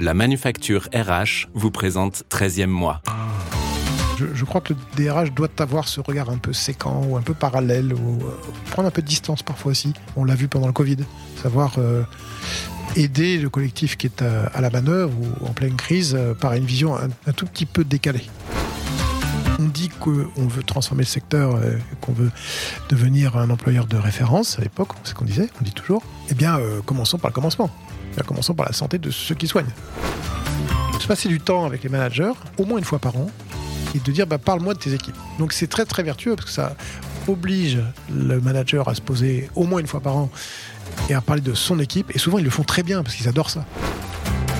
La manufacture RH vous présente 13e mois. Je, crois que le DRH doit avoir ce regard un peu séquent ou un peu parallèle, ou euh, prendre un peu de distance parfois aussi. On l'a vu pendant le Covid, savoir euh, aider le collectif qui est à, la manœuvre ou en pleine crise euh, par une vision un, tout petit peu décalée. On dit qu'on veut transformer le secteur, qu'on veut devenir un employeur de référence à l'époque, c'est ce qu'on disait, on dit toujours. Eh bien, commençons par le commencement. Commençons par la santé de ceux qui soignent. Se passer du temps avec les managers, au moins une fois par an, et de dire bah, parle-moi de tes équipes. Donc c'est très très vertueux parce que ça oblige le manager à se poser au moins une fois par an et à parler de son équipe. Et souvent ils le font très bien parce qu'ils adorent ça.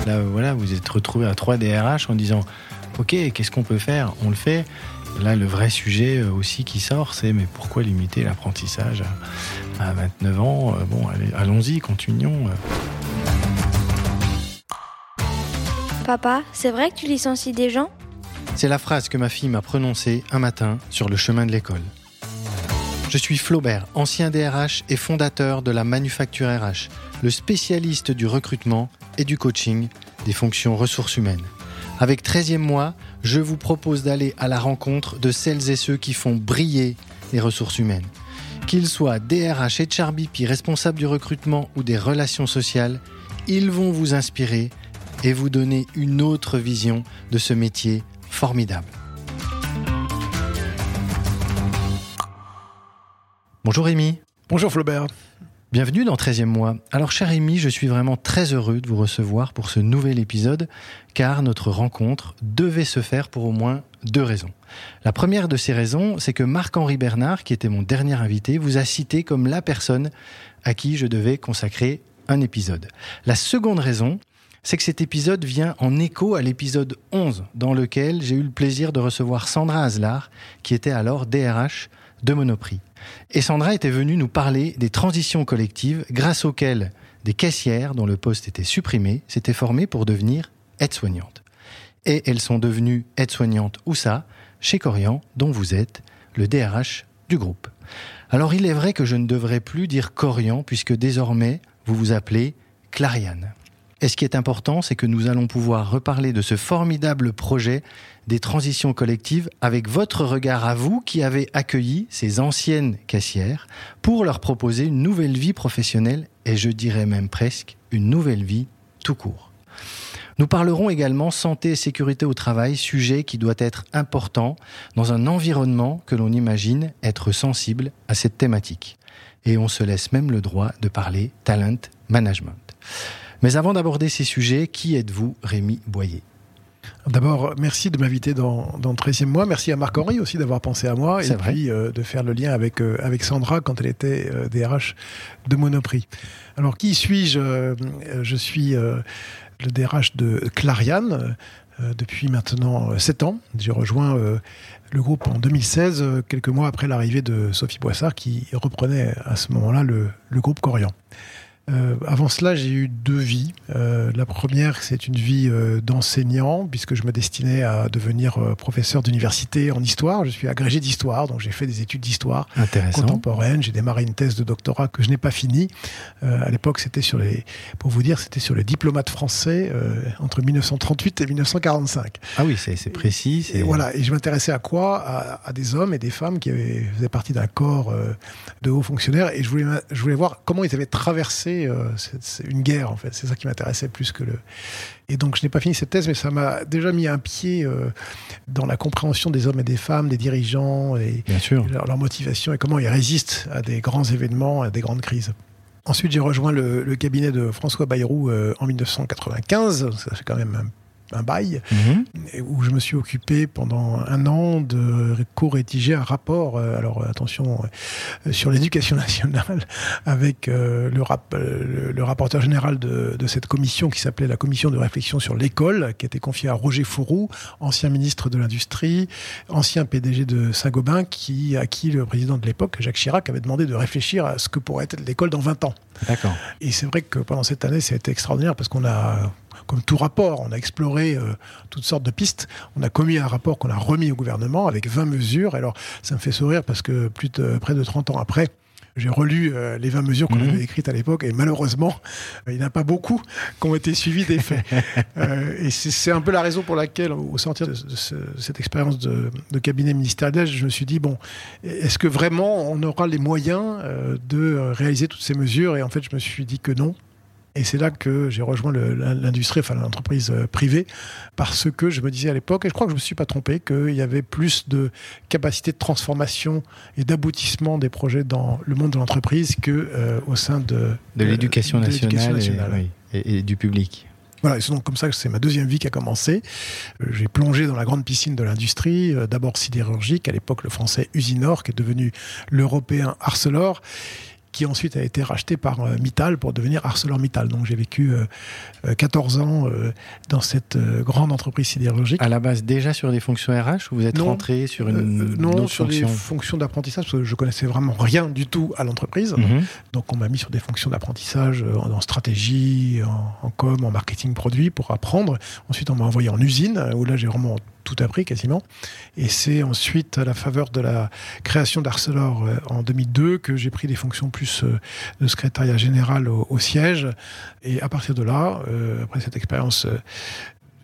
Là voilà, vous êtes retrouvé à 3 DRH en disant ok, qu'est-ce qu'on peut faire? On le fait. Là, le vrai sujet euh, aussi qui sort, c'est mais pourquoi limiter l'apprentissage à, 29 ans? Euh, Bon, allons-y, continuons. Papa, c'est vrai que tu licencies des gens? C'est la phrase que ma fille m'a prononcée un matin sur le chemin de l'école. Je suis Flaubert, ancien DRH et fondateur de la Manufacture RH, le spécialiste du recrutement et du coaching des fonctions ressources humaines. Avec 13e mois, je vous propose d'aller à la rencontre de celles et ceux qui font briller les ressources humaines. Qu'ils soient DRH, HRBP, responsables du recrutement ou des relations sociales, ils vont vous inspirer et vous donner une autre vision de ce métier formidable. Bonjour Rémi. Bonjour Flaubert. Bienvenue dans 13e mois. Alors cher Rémi, je suis vraiment très heureux de vous recevoir pour ce nouvel épisode car notre rencontre devait se faire pour au moins deux raisons. La première de ces raisons, c'est que Marc-Henri Bernard, qui était mon dernier invité, vous a cité comme la personne à qui je devais consacrer un épisode. La seconde raison, c'est que cet épisode vient en écho à l'épisode 11, dans lequel j'ai eu le plaisir de recevoir Sandra Aslar, qui était alors DRH de Monoprix. Et Sandra était venue nous parler des transitions collectives grâce auxquelles des caissières dont le poste était supprimé s'étaient formées pour devenir aides-soignantes. Et elles sont devenues aides-soignantes où ça Chez Corian, dont vous êtes le DRH du groupe. Alors il est vrai que je ne devrais plus dire Corian puisque désormais vous vous appelez Clariane. Et ce qui est important, c'est que nous allons pouvoir reparler de ce formidable projet des transitions collectives avec votre regard à vous qui avez accueilli ces anciennes caissières pour leur proposer une nouvelle vie professionnelle et je dirais même presque une nouvelle vie tout court. Nous parlerons également santé et sécurité au travail, sujet qui doit être important dans un environnement que l'on imagine être sensible à cette thématique. Et on se laisse même le droit de parler talent management. Mais avant d'aborder ces sujets, qui êtes-vous, Rémi Boyer? D'abord, merci de m'inviter dans, dans, le 13e mois. Merci à Marc-Henri aussi d'avoir pensé à moi et puis euh, de faire le lien avec, euh, avec Sandra quand elle était DRH euh, de Monoprix. Alors, qui suis-je? Je suis le DRH de Clariane depuis maintenant 7 ans. J'ai rejoint le groupe en 2016, quelques mois après l'arrivée de Sophie Boissard qui reprenait à ce moment-là le, le groupe Corian. Euh, avant cela, j'ai eu deux vies. Euh, la première, c'est une vie euh, d'enseignant, puisque je me destinais à devenir professeur d'université en histoire. Je suis agrégé d'histoire, donc j'ai fait des études d'histoire contemporaine. J'ai démarré une thèse de doctorat que je n'ai pas finie. À l'époque, c'était sur les, pour vous dire, c'était sur les diplomates français entre 1938 et 1945. Ah oui, c'est précis. Et voilà. Et je m'intéressais à quoi? À, à, des hommes et des femmes qui avaient, faisaient partie d'un corps de hauts fonctionnaires, et je voulais, je voulais voir comment ils avaient traversé euh, c'est une guerre, en fait. C'est ça qui m'intéressait plus que le. Et donc, je n'ai pas fini cette thèse, mais ça m'a déjà mis un pied euh, dans la compréhension des hommes et des femmes, des dirigeants, et, Leur, motivation et comment ils résistent à des grands événements, à des grandes crises. Ensuite, j'ai rejoint le, cabinet de François Bayrou euh, en 1995. Ça fait quand même un un bail, mhm. où je me suis occupé pendant un an de co-rédiger un rapport, euh, alors attention, euh, sur l'éducation nationale, avec euh, le, rap, le, rapporteur général de, de cette commission qui s'appelait la commission de réflexion sur l'école, qui était confiée à Roger Fourou, ancien ministre de l'Industrie, ancien PDG de Saint-Gobain, qui, à qui le président de l'époque, Jacques Chirac, avait demandé de réfléchir à ce que pourrait être l'école dans 20 ans. D'accord. Et c'est vrai que pendant cette année, ça a été extraordinaire parce qu'on a comme tout rapport, on a exploré euh, toutes sortes de pistes. On a commis un rapport qu'on a remis au gouvernement avec 20 mesures. Alors, ça me fait sourire parce que plus de, près de 30 ans après, j'ai relu euh, les 20 mesures qu'on Mhm. avait écrites à l'époque et malheureusement, euh, il n'y en a pas beaucoup qui ont été suivis des faits. Euh, et c'est un peu la raison pour laquelle, au sortir de, de ce- cette expérience de, de cabinet ministériel, je me suis dit, bon, est-ce que vraiment on aura les moyens euh, de réaliser toutes ces mesures? Et en fait, je me suis dit que non. Et c'est là que j'ai rejoint l'industrie, enfin l'entreprise euh, privée, parce que je me disais à l'époque, et je crois que je ne me suis pas trompé, qu'il y avait plus de capacité de transformation et d'aboutissement des projets dans le monde de l'entreprise que euh, au sein de, De l'éducation nationale, et- oui, et, et du public. voilà, et c'est donc comme ça que c'est ma deuxième vie qui a commencé. Euh, J'ai plongé dans la grande piscine de l'industrie, d'abord sidérurgique, à l'époque le français Usinor, qui est devenu l'européen Arcelor, qui ensuite a été racheté par euh, Mittal pour devenir ArcelorMittal. Donc j'ai vécu euh, euh, 14 ans euh, dans cette euh, grande entreprise sidérurgique. À la base, déjà sur des fonctions RH ou vous êtes Non. rentré sur une, Euh, une non, autre sur fonction des fonctions d'apprentissage, parce que je connaissais vraiment rien du tout à l'entreprise. Mhm. Donc on m'a mis sur des fonctions d'apprentissage euh, en, en stratégie, en, en com, en marketing produit pour apprendre. Ensuite on m'a envoyé en usine euh, où là j'ai vraiment tout appris quasiment. Et c'est ensuite à la faveur de la création d'Arcelor euh, en 2002 que j'ai pris des fonctions plus euh, de secrétariat général au, au siège. Et à partir de là, euh, après cette expérience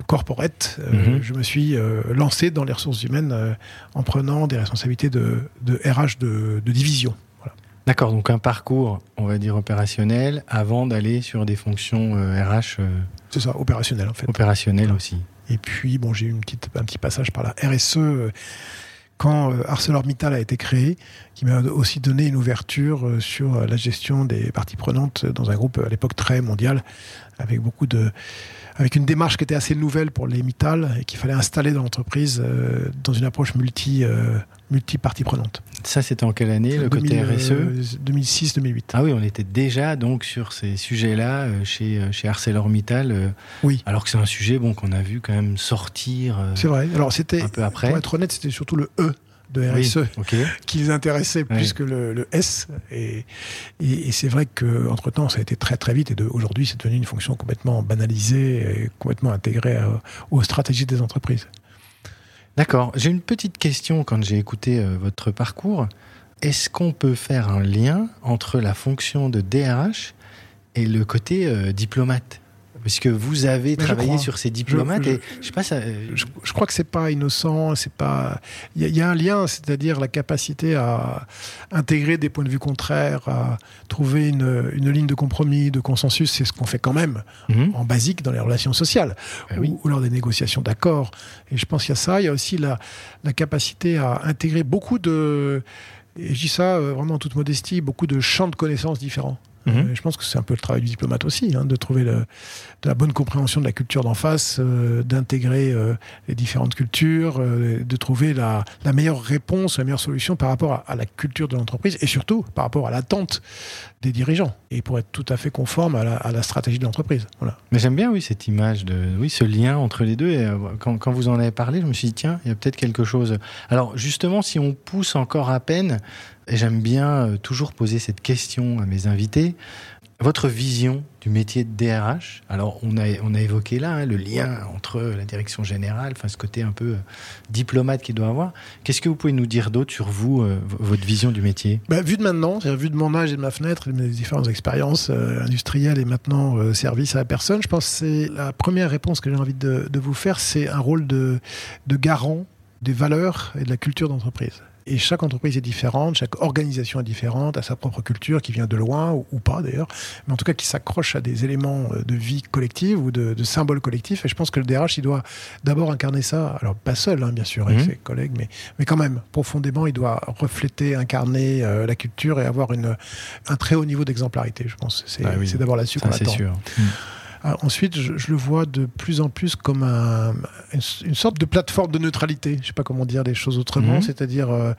corporate, euh, Mhm. je me suis euh, lancé dans les ressources humaines en prenant des responsabilités de, de RH de, de division. Voilà. D'accord, donc un parcours, on va dire opérationnel, avant d'aller sur des fonctions RH C'est ça, opérationnel en fait. opérationnelles Voilà. aussi. Et puis, bon, j'ai eu un petit passage par la RSE euh, quand euh, ArcelorMittal a été créé, qui m'a aussi donné une ouverture euh, sur la gestion des parties prenantes dans un groupe à l'époque très mondial, avec beaucoup de, avec une démarche qui était assez nouvelle pour les Mittal et qu'il fallait installer dans l'entreprise euh, dans une approche multi, euh, multi parties prenantes. Ça, c'était en quelle année, le côté euh, RSE 2006-2008. Ah oui, on était déjà donc sur ces sujets-là euh, chez, euh, chez ArcelorMittal, euh, Oui. alors que c'est un sujet bon, qu'on a vu quand même sortir euh, C'est vrai. Alors c'était, un peu après. pour être honnête, c'était surtout le E de Oui, RSE ok. qui les intéressait plus que le, le S. Et, et, et c'est vrai qu'entre temps, ça a été très très vite. Et aujourd'hui, c'est devenu une fonction complètement banalisée et complètement intégrée à- aux stratégies des entreprises. D'accord. J'ai une petite question quand j'ai écouté euh, votre parcours. Est-ce qu'on peut faire un lien entre la fonction de DRH et le côté euh, diplomate? Parce que vous avez Mais travaillé sur ces diplomates Je- et je sais pas ça. euh, Je, je crois que c'est pas innocent. C'est pas. Il y, a- il y a un lien, c'est-à-dire la capacité à intégrer des points de vue contraires, à trouver une, une ligne de compromis, de consensus. C'est ce qu'on fait quand même mhm. en basique dans les relations sociales oui. ou, ou lors des négociations d'accords. Et je pense qu'il y a ça. Il y a aussi la, la capacité à intégrer beaucoup de, et je dis ça euh, vraiment en toute modestie, beaucoup de champs de connaissances différents. Mhm. Euh, je pense que c'est un peu le travail du diplomate aussi, hein, de trouver le- de la bonne compréhension de la culture d'en face, euh, d'intégrer euh, les différentes cultures, de trouver la, la meilleure réponse, la meilleure solution par rapport à, à la culture de l'entreprise et surtout par rapport à l'attente des dirigeants et pour être tout à fait conforme à la, à la stratégie de l'entreprise. Voilà. Mais j'aime bien, oui, cette image de, oui, ce lien entre les deux. Et quand, quand vous en avez parlé, je me suis dit, tiens, il y a peut-être quelque chose. Alors, justement, si on pousse encore à peine, et j'aime bien euh, toujours poser cette question à mes invités, votre vision du métier de DRH. Alors, on a, on a évoqué là hein, le lien entre la direction générale, enfin, ce côté un peu euh, diplomate qu'il doit avoir. Qu'est-ce que vous pouvez nous dire d'autre sur vous, euh, votre vision du métier? Bah, vu de maintenant, vu de mon âge et de ma fenêtre, de mes différentes expériences industrielles et maintenant service à la personne, je pense que c'est la première réponse que j'ai envie de, de vous faire, c'est un rôle de, de garant des valeurs et de la culture d'entreprise. Et chaque entreprise est différente, chaque organisation est différente, a sa propre culture qui vient de loin ou, ou pas d'ailleurs, mais en tout cas qui s'accroche à des éléments euh, de vie collective ou de, de symboles collectifs. Et je pense que le DRH, il doit d'abord incarner ça, alors pas seul hein, bien sûr, avec Mhm. ses collègues, mais, mais quand même, profondément, il doit refléter, incarner euh, la culture et avoir une, un très haut niveau d'exemplarité, je pense. C'est Ah oui. d'abord là-dessus qu'on attend. sûr. Ensuite, je, je le vois de plus en plus comme un- une, une sorte de plateforme de neutralité. Je ne sais pas comment dire les choses autrement, Mhm. c'est-à-dire euh,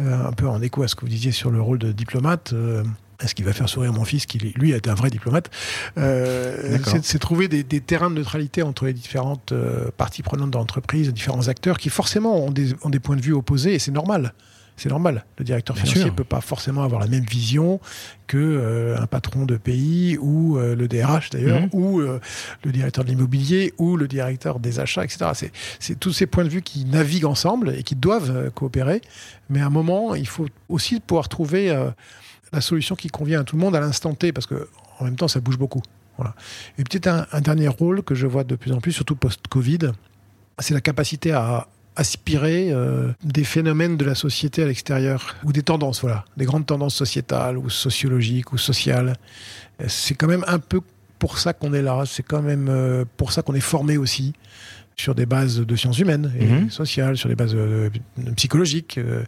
euh, un peu en écho à ce que vous disiez sur le rôle de diplomate. euh, est-ce qu'il va faire sourire mon fils qui, lui, a été un vrai diplomate Euh. C'est c'est trouver des, des terrains de neutralité entre les différentes euh, parties prenantes de l'entreprise, les différents acteurs qui forcément ont des, ont des points de vue opposés et c'est normal. C'est normal. Le directeur Bien financier ne peut pas forcément avoir la même vision que euh, un patron de pays ou euh, le DRH d'ailleurs Mhm. ou euh, le directeur de l'immobilier ou le directeur des achats, etc. C'est- tous ces points de vue qui naviguent ensemble et qui doivent coopérer. Mais à un moment, il faut aussi pouvoir trouver la solution qui convient à tout le monde à l'instant T, parce que en même temps, ça bouge beaucoup. Voilà. Et peut-être un, un dernier rôle que je vois de plus en plus, surtout post-Covid, c'est la capacité à aspirer euh, des phénomènes de la société à l'extérieur ou des tendances, voilà, des grandes tendances sociétales ou sociologiques ou sociales. C'est quand même un peu pour ça qu'on est là. C'est quand même euh, pour ça qu'on est formé aussi sur des bases de sciences humaines et Mhm. sociales, sur des bases euh, psychologiques. euh,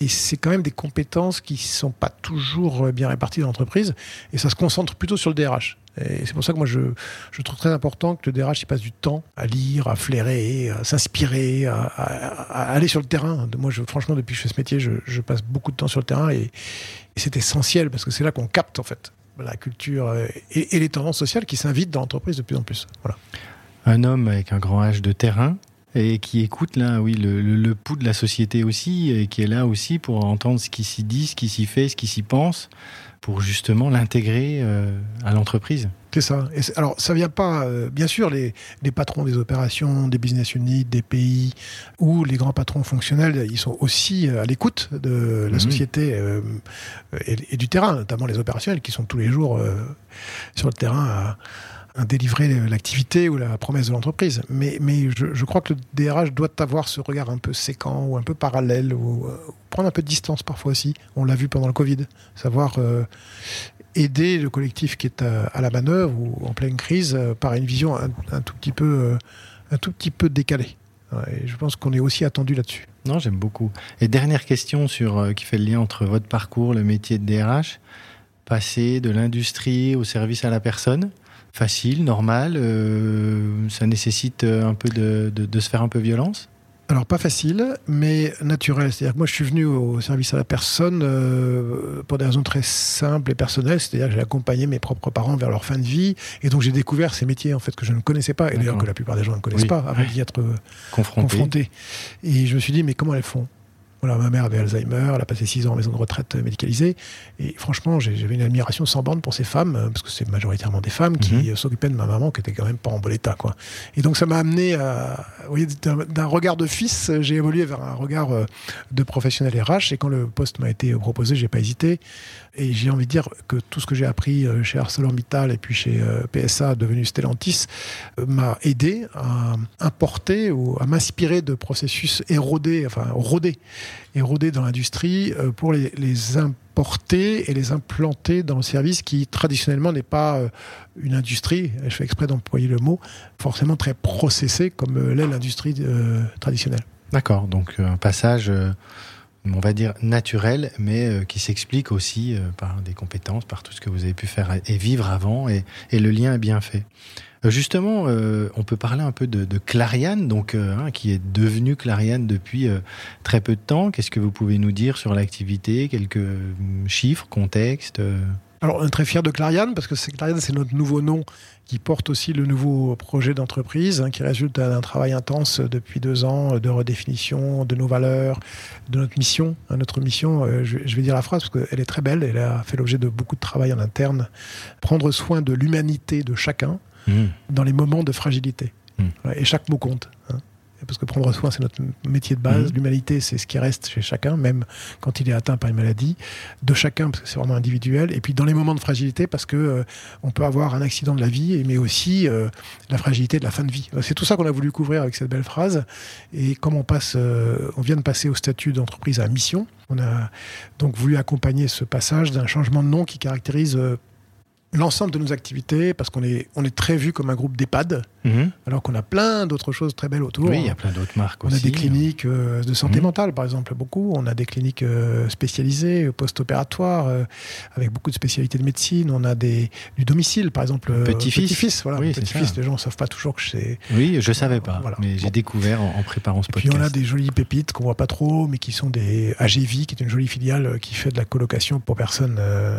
et c'est quand même des compétences qui sont pas toujours bien réparties dans l'entreprise. Et ça se concentre plutôt sur le DRH. Et c'est pour ça que moi, je, trouve très important que le DRH il passe du temps à lire, à flairer, à s'inspirer, à, aller sur le terrain. Moi, franchement, depuis que je fais ce métier, je, passe beaucoup de temps sur le terrain et, c'est essentiel parce que c'est là qu'on capte en fait la culture euh, et, les tendances sociales qui s'invitent dans l'entreprise de plus en plus. Voilà. Un homme avec un grand H de terrain et qui écoute là, oui, le- le pouls de la société aussi, et qui est là aussi pour entendre ce qui s'y dit, ce qui s'y fait, ce qui s'y pense, pour justement l'intégrer euh, à l'entreprise. C'est ça. Et alors, ça vient pas, euh, bien sûr, les, les patrons des opérations, des business units, des pays, ou les grands patrons fonctionnels, ils sont aussi euh, à l'écoute de la Mhm. société euh, et, et du terrain, notamment les opérationnels qui sont tous les jours euh, sur le terrain à délivrer l'activité ou la promesse de l'entreprise. Mais, mais je, crois que le DRH doit avoir ce regard un peu séquent ou un peu parallèle, ou, euh, prendre un peu de distance parfois aussi. On l'a vu pendant le Covid, savoir euh, aider le collectif qui est à, à la manœuvre ou en pleine crise euh, par une vision un, tout petit peu, un tout petit peu décalée. Et je pense qu'on est aussi attendu là-dessus. Non, j'aime beaucoup. Et dernière question sur, qui fait le lien entre votre parcours, le métier de DRH, passer de l'industrie au service à la personne. Facile, normal, euh, ça nécessite euh, un peu de, de- de se faire un peu violence Alors pas facile, mais naturel. C'est-à-dire que moi je suis venu au service à la personne euh, pour des raisons très simples et personnelles. C'est-à-dire que j'ai accompagné mes propres parents vers leur fin de vie, et donc j'ai découvert ces métiers en fait que je ne connaissais pas, et d'ailleurs que la plupart des gens ne connaissent Oui. pas avant d'y être confronté. confronté. Et je me suis dit, mais comment elles font? Voilà, ma mère avait Alzheimer, elle a passé six ans en maison de retraite médicalisée. Et franchement, j'avais une admiration sans bande pour ces femmes, euh, parce que c'est majoritairement des femmes qui Mhm. euh, s'occupaient de ma maman, qui était quand même pas en bon état. Quoi. Et donc ça m'a amené à... Vous voyez, d'un regard de fils, euh, j'ai évolué vers un regard de professionnel RH. Et quand le poste m'a été proposé, j'ai pas hésité. Et j'ai envie de dire que tout ce que j'ai appris chez ArcelorMittal et puis chez PSA, devenu Stellantis, m'a aidé à importer ou à m'inspirer de processus érodés, enfin rodés, érodés dans l'industrie euh, pour les, importer et les implanter dans le service qui traditionnellement n'est pas euh, une industrie, je fais exprès d'employer le mot, forcément très processée comme euh, l'est l'industrie traditionnelle. D'accord, donc un passage, on va dire naturel, mais qui s'explique aussi par des compétences, par tout ce que vous avez pu faire et vivre avant, et, et le lien est bien fait. Euh, Justement, euh, on peut parler un peu de, de Clariane, donc euh, hein, qui est devenue Clariane depuis très peu de temps. Qu'est-ce que vous pouvez nous dire sur l'activité, quelques hum, chiffres, contexte Alors, on est très fiers de Clariane parce que c'est Clariane, c'est notre nouveau nom qui porte aussi le nouveau projet d'entreprise hein, qui résulte d'un travail intense depuis deux ans de redéfinition de nos valeurs, de notre mission. Hein, notre mission, je, je vais dire la phrase parce qu'elle est très belle, elle a fait l'objet de beaucoup de travail en interne. Prendre soin de l'humanité de chacun Hum, dans les moments de fragilité. Mm. Et chaque mot compte. hein. Parce que prendre soin, c'est notre métier de base. Mm. L'humanité, c'est ce qui reste chez chacun, même quand il est atteint par une maladie, de chacun, parce que c'est vraiment individuel. Et puis dans les moments de fragilité, parce que euh, on peut avoir un accident de la vie, mais aussi euh, la fragilité de la fin de vie. C'est tout ça qu'on a voulu couvrir avec cette belle phrase. Et comme on passe, euh, on vient de passer au statut d'entreprise à mission, on a donc voulu accompagner ce passage d'un changement de nom qui caractérise euh, l'ensemble de nos activités, parce qu'on est, on est très vu comme un groupe d'EHPAD, hum. alors qu'on a plein d'autres choses très belles autour. Oui, il y a plein d'autres marques On aussi. a des cliniques euh, de santé Mhm. mentale, par exemple, beaucoup. On a des cliniques euh, spécialisées, euh, post-opératoires, euh, avec beaucoup de spécialités de médecine. On a des, du domicile, par exemple. Petit-fils. Petit-fils, voilà. Oui, Petit-fils, les gens ne savent pas toujours que c'est. Oui, je savais pas, Voilà. mais j'ai découvert en, en préparant ce Et puis podcast. on a des jolies pépites qu'on voit pas trop, mais qui sont des AGV, qui est une jolie filiale qui fait de la colocation pour personnes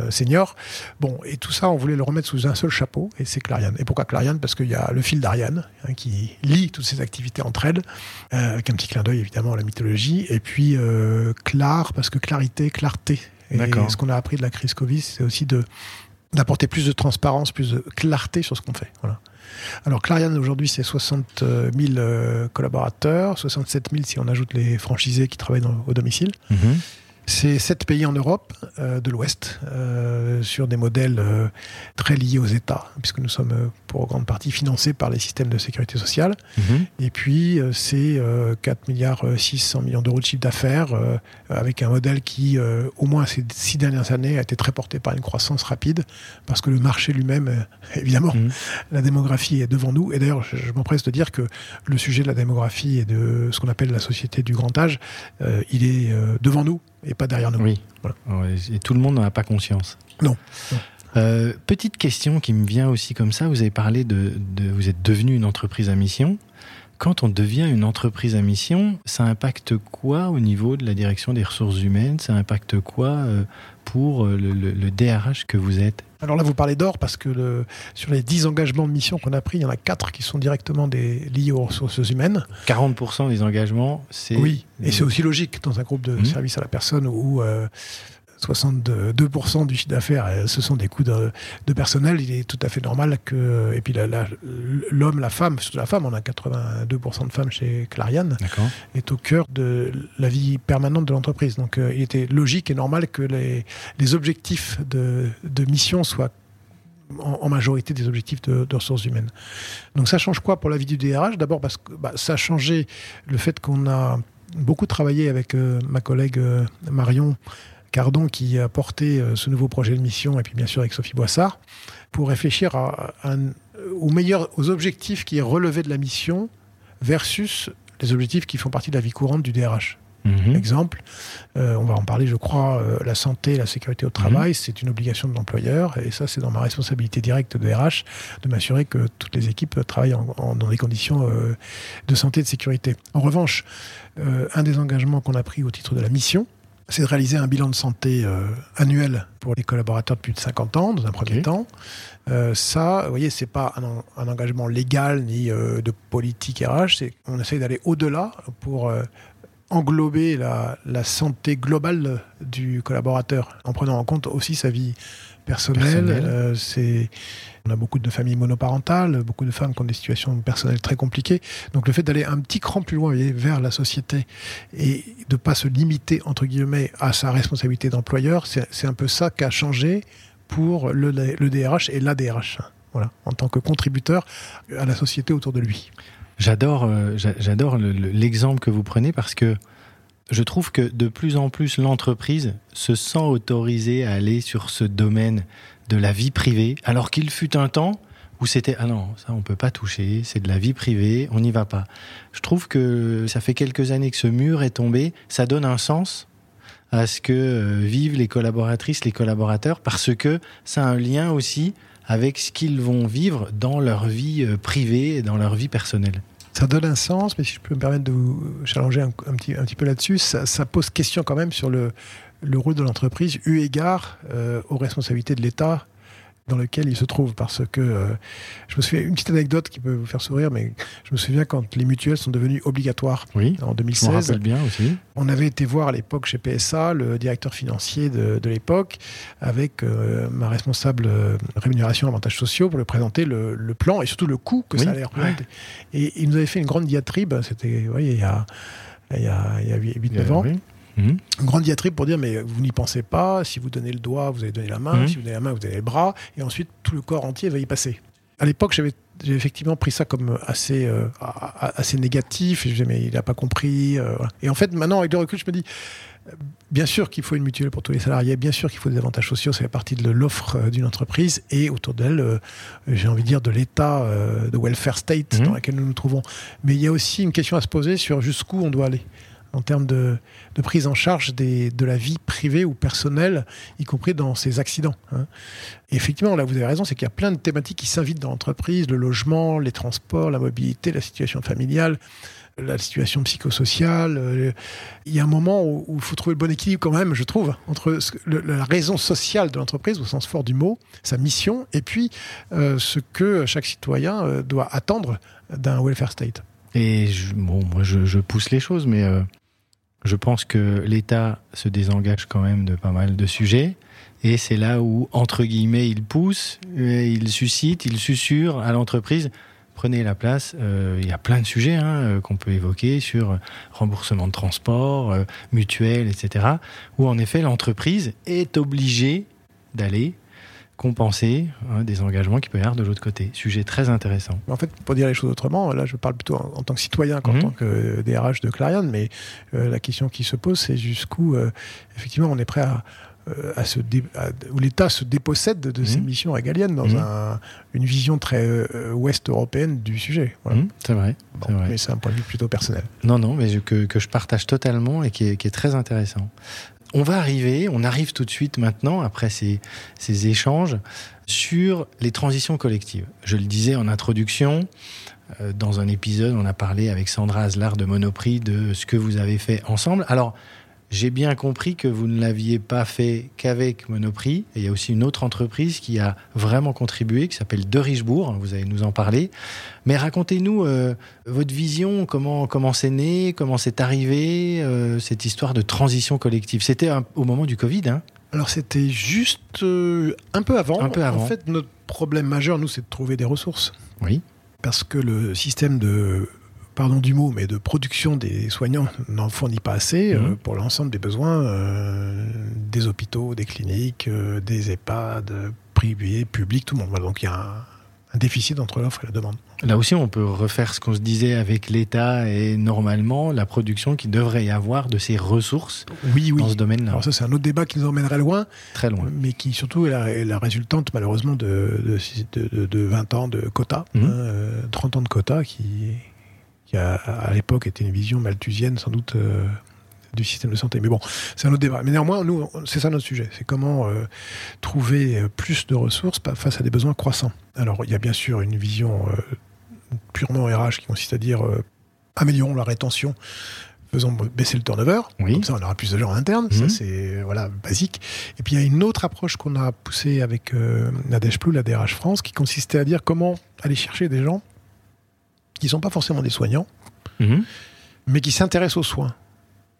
seniors. Bon, et tout ça, on voulait le remettre sous un seul chapeau, et c'est Clariane. Et pourquoi Clariane? Parce qu'il y a le fil hein, qui lie toutes ces activités entre elles, euh, avec un petit clin d'œil évidemment à la mythologie, et puis euh, Clare, parce que clarité, clarté. Et ce qu'on a appris de la crise Covid, c'est aussi de d'apporter plus de transparence, plus de clarté sur ce qu'on fait. Voilà. Alors Clariane aujourd'hui c'est 60 000 euh, collaborateurs, 67 000 si on ajoute les franchisés qui travaillent dans- au domicile. Mhm. C'est sept pays en Europe euh, de l'Ouest, euh, sur des modèles euh, très liés aux États, puisque nous sommes euh, pour grande partie financés par les systèmes de sécurité sociale. Mhm. Et puis, euh, c'est euh, 4 milliards euh, 600 millions d'euros de chiffre d'affaires, euh, avec un modèle qui, euh, au moins ces six dernières années, a été très porté par une croissance rapide, parce que le marché lui-même, évidemment, Mhm. la démographie est devant nous. Et d'ailleurs, je, je m'empresse de dire que le sujet de la démographie et de ce qu'on appelle la société du grand âge, euh, il est euh, devant nous et pas derrière nous. Oui. Voilà. Et tout le monde n'en a pas conscience. Non. Non. Euh, petite question qui me vient aussi comme ça. Vous avez parlé de, de- vous êtes devenu une entreprise à mission. Quand on devient une entreprise à mission, ça impacte quoi au niveau de la direction des ressources humaines? Ça impacte quoi euh, pour euh, le, le- le DRH que vous êtes? Alors là, vous parlez d'or parce que le- sur les 10 engagements de mission qu'on a pris, il y en a 4 qui sont directement des, liés aux ressources humaines. 40% des engagements, c'est Oui, et c'est aussi logique dans un groupe de Mhm. services à la personne où euh, 62% du chiffre d'affaires, euh, ce sont des coûts de, de personnel. Il est tout à fait normal que. Et puis la- la- l'homme, la femme, surtout la femme, on a 82% de femmes chez Clariane, est au cœur de la vie permanente de l'entreprise. Donc euh, il était logique et normal que les, les objectifs de, de mission soient en, en majorité des objectifs de, de ressources humaines. Donc ça change quoi pour la vie du DRH D'abord parce que bah, ça a changé le fait qu'on a beaucoup travaillé avec euh, ma collègue euh, Marion Cardon qui a porté euh, ce nouveau projet de mission et puis bien sûr avec Sophie Boissard pour réfléchir à, à un- aux meilleurs aux objectifs qui est relevé de la mission versus les objectifs qui font partie de la vie courante du DRH. Mhm. Exemple, euh, on va en parler, je crois, euh, la santé, la sécurité au travail, c'est une obligation de l'employeur, et ça, c'est dans ma responsabilité directe de RH, de m'assurer que toutes les équipes travaillent en- en- dans des conditions euh, de santé et de sécurité. En revanche, euh, un des engagements qu'on a pris au titre de la mission, c'est de réaliser un bilan de santé euh, annuel pour les collaborateurs de plus de 50 ans, dans un premier temps. Euh, ça, vous voyez, c'est pas un, en- un engagement légal ni euh, de politique RH, c'est on essaye d'aller au-delà pour englober la, la santé globale du collaborateur, en prenant en compte aussi sa vie Personnelle. Euh, c'est, on a beaucoup de familles monoparentales, beaucoup de femmes qui ont des situations personnelles très compliquées. Donc le fait d'aller un petit cran plus loin voyez, vers la société et de pas se limiter entre guillemets à sa responsabilité d'employeur, c'est, un peu ça qui a changé pour le, le DRH et la DRH. Voilà, en tant que contributeur à la société autour de lui. J'adore, euh, j'a- j'adore le- le- l'exemple que vous prenez parce que je trouve que de plus en plus l'entreprise se sent autorisée à aller sur ce domaine de la vie privée, alors qu'il fut un temps où c'était ah non ça on peut pas toucher, c'est de la vie privée, on n'y va pas. Je trouve que ça fait quelques années que ce mur est tombé, ça donne un sens à ce que euh, vivent les collaboratrices, les collaborateurs, parce que ça a un lien aussi avec ce qu'ils vont vivre dans leur vie euh, privée et dans leur vie personnelle. Ça donne un sens, mais si je peux me permettre de vous challenger un, petit, peu là-dessus, ça, ça pose question quand même sur le, le rôle de l'entreprise eu égard euh, aux responsabilités de l'État dans lequel il se trouve. Parce que euh, je me souviens, une petite anecdote qui peut vous faire sourire, mais je me souviens quand les mutuelles sont devenues obligatoires Oui, en je m'en 2016. rappelle bien aussi. On avait été voir à l'époque chez PSA le directeur financier de, de l'époque avec euh, ma responsable euh, rémunération avantages sociaux pour lui présenter le, le plan et surtout le coût que Oui, ça allait représenter. Et il nous avait fait une grande diatribe, c'était vous voyez, il y a, il y a, a 8-9 ans, Oui. Une grande diatribe pour dire mais vous n'y pensez pas, si vous donnez le doigt, vous allez donner la main, Mhm. si vous donnez la main, vous donnez le bras, et ensuite tout le corps entier va y passer. À l'époque, j'avais j'ai effectivement pris ça comme assez, euh, assez négatif, et je disais mais il n'a pas compris. euh, voilà. Et en fait, maintenant, avec le recul, je me dis, euh, bien sûr qu'il faut une mutuelle pour tous les salariés, bien sûr qu'il faut des avantages sociaux, ça fait partie de l'offre d'une entreprise, et autour d'elle, euh, j'ai envie de dire, de l'état de welfare state Mhm. dans lequel nous nous trouvons. Mais il y a aussi une question à se poser sur jusqu'où on doit aller en termes de, prise en charge de la vie privée ou personnelle, y compris dans ces accidents. hein. Effectivement, là, vous avez raison, c'est qu'il y a plein de thématiques qui s'invitent dans l'entreprise, le logement, les transports, la mobilité, la situation familiale, la situation psychosociale. euh, Il y a un moment où il faut trouver le bon équilibre quand même, je trouve, entre la raison sociale de l'entreprise, au sens fort du mot, sa mission, et puis euh, ce que chaque citoyen euh, doit attendre d'un welfare state. Et je, bon, moi, je, pousse les choses, mais je pense que l'État se désengage quand même de pas mal de sujets. Et c'est là où, entre guillemets, il pousse, et il suscite, il susurre à l'entreprise prenez la place. Euh, il y a plein de sujets hein, euh, qu'on peut évoquer sur remboursement de transport, euh, mutuelle, etc. Où en effet l'entreprise est obligée d'aller compenser hein, des engagements qui peuvent y avoir de l'autre côté. Sujet très intéressant. En fait, pour dire les choses autrement, là je parle plutôt en, en tant que citoyen qu'en Mhm. tant que DRH de Clarion, mais euh, la question qui se pose, c'est jusqu'où euh, effectivement on est prêt à, euh, à se dé- où l'État se dépossède de, de ses Mhm. missions régaliennes dans Mhm. un- une vision très euh, ouest européenne du sujet. Voilà. C'est vrai. Bon, c'est vrai. mais c'est un point de vue plutôt personnel. Non, non, mais je- que, que je partage totalement et qui est, qui est très intéressant. On va arriver, on arrive tout de suite maintenant, après ces, ces échanges, sur les transitions collectives. Je le disais en introduction, euh, dans un épisode, on a parlé avec Sandra Aslar de Monoprix de ce que vous avez fait ensemble. Alors, j'ai bien compris que vous ne l'aviez pas fait qu'avec Monoprix. Et il y a aussi une autre entreprise qui a vraiment contribué, qui s'appelle De Richebourg. Vous allez nous en parler. Mais racontez-nous euh, votre vision, comment comment c'est né, comment c'est arrivé, euh, cette histoire de transition collective? C'était au moment du Covid, hein Alors c'était juste euh, un peu avant. Un peu avant. En fait, notre problème majeur, nous, c'est de trouver des ressources. Oui. Parce que le système de, pardon du mot, mais de production des soignants n'en fournit pas assez euh, Mhm. pour l'ensemble des besoins euh, des hôpitaux, des cliniques, euh, des EHPAD, privés, publics, tout le monde. Donc il y a un, un déficit entre l'offre et la demande. Là aussi, on peut refaire ce qu'on se disait avec l'État et normalement la production qui devrait y avoir de ces ressources Oui, oui. dans ce domaine-là. Alors ça, c'est un autre débat qui nous emmènerait loin, Très loin. mais qui surtout est la, est la résultante malheureusement de, de, de- de 20 ans de quotas, hein, euh, 30 ans de quotas qui, qui a, à l'époque était une vision malthusienne sans doute euh, du système de santé. Mais bon, c'est un autre débat. Mais néanmoins, nous, c'est ça notre sujet. C'est comment euh, trouver euh, plus de ressources face à des besoins croissants. Alors, il y a bien sûr une vision euh, purement RH qui consiste à dire améliorons la rétention, faisons baisser le turnover. Oui. Comme ça, on aura plus de gens en interne. Ça, c'est voilà, basique. Et puis, il y a une autre approche qu'on a poussée avec euh, Nadège Plou, la DRH France, qui consistait à dire comment aller chercher des gens qui ne sont pas forcément des soignants, Mhm. mais qui s'intéressent aux soins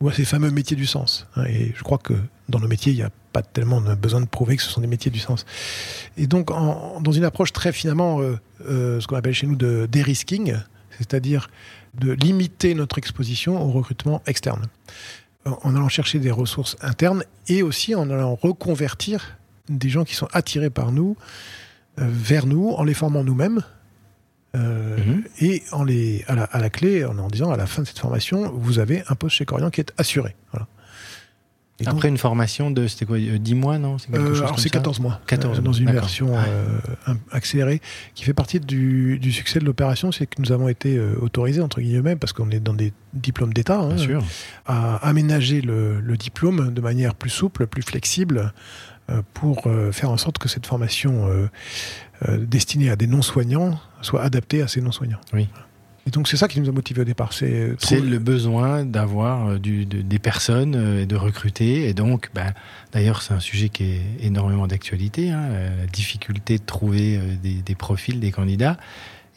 ou à ces fameux métiers du sens. hein. Et je crois que dans nos métiers, il n'y a pas tellement de besoin de prouver que ce sont des métiers du sens. Et donc, en- dans une approche très finalement, euh, euh, ce qu'on appelle chez nous de dérisking, c'est-à-dire de limiter notre exposition au recrutement externe, en en allant chercher des ressources internes et aussi en allant reconvertir des gens qui sont attirés par nous euh, vers nous en les formant nous-mêmes. Euh, Mhm. Et en les, à, la, à la clé, en, en disant à la fin de cette formation, vous avez un poste chez Corian qui est assuré. Voilà. Et donc, Après une formation de, c'était quoi, euh, 10 mois, non C'est euh, alors c'est ça 14 mois, 14 euh, dans une version Ouais. euh, accélérée, qui fait partie du, du succès de l'opération, c'est que nous avons été euh, autorisés, entre guillemets, parce qu'on est dans des diplômes d'État, hein, à aménager le, le diplôme de manière plus souple, plus flexible, euh, pour euh, faire en sorte que cette formation euh, euh, destinée à des non-soignants soit adaptée à ces non-soignants. Oui. Et donc c'est ça qui nous a motivés au départ. C'est euh, le besoin d'avoir euh, de- des personnes euh, et de recruter. Et donc, ben, d'ailleurs, c'est un sujet qui est énormément d'actualité, hein, la difficulté de trouver des, des profils, des candidats.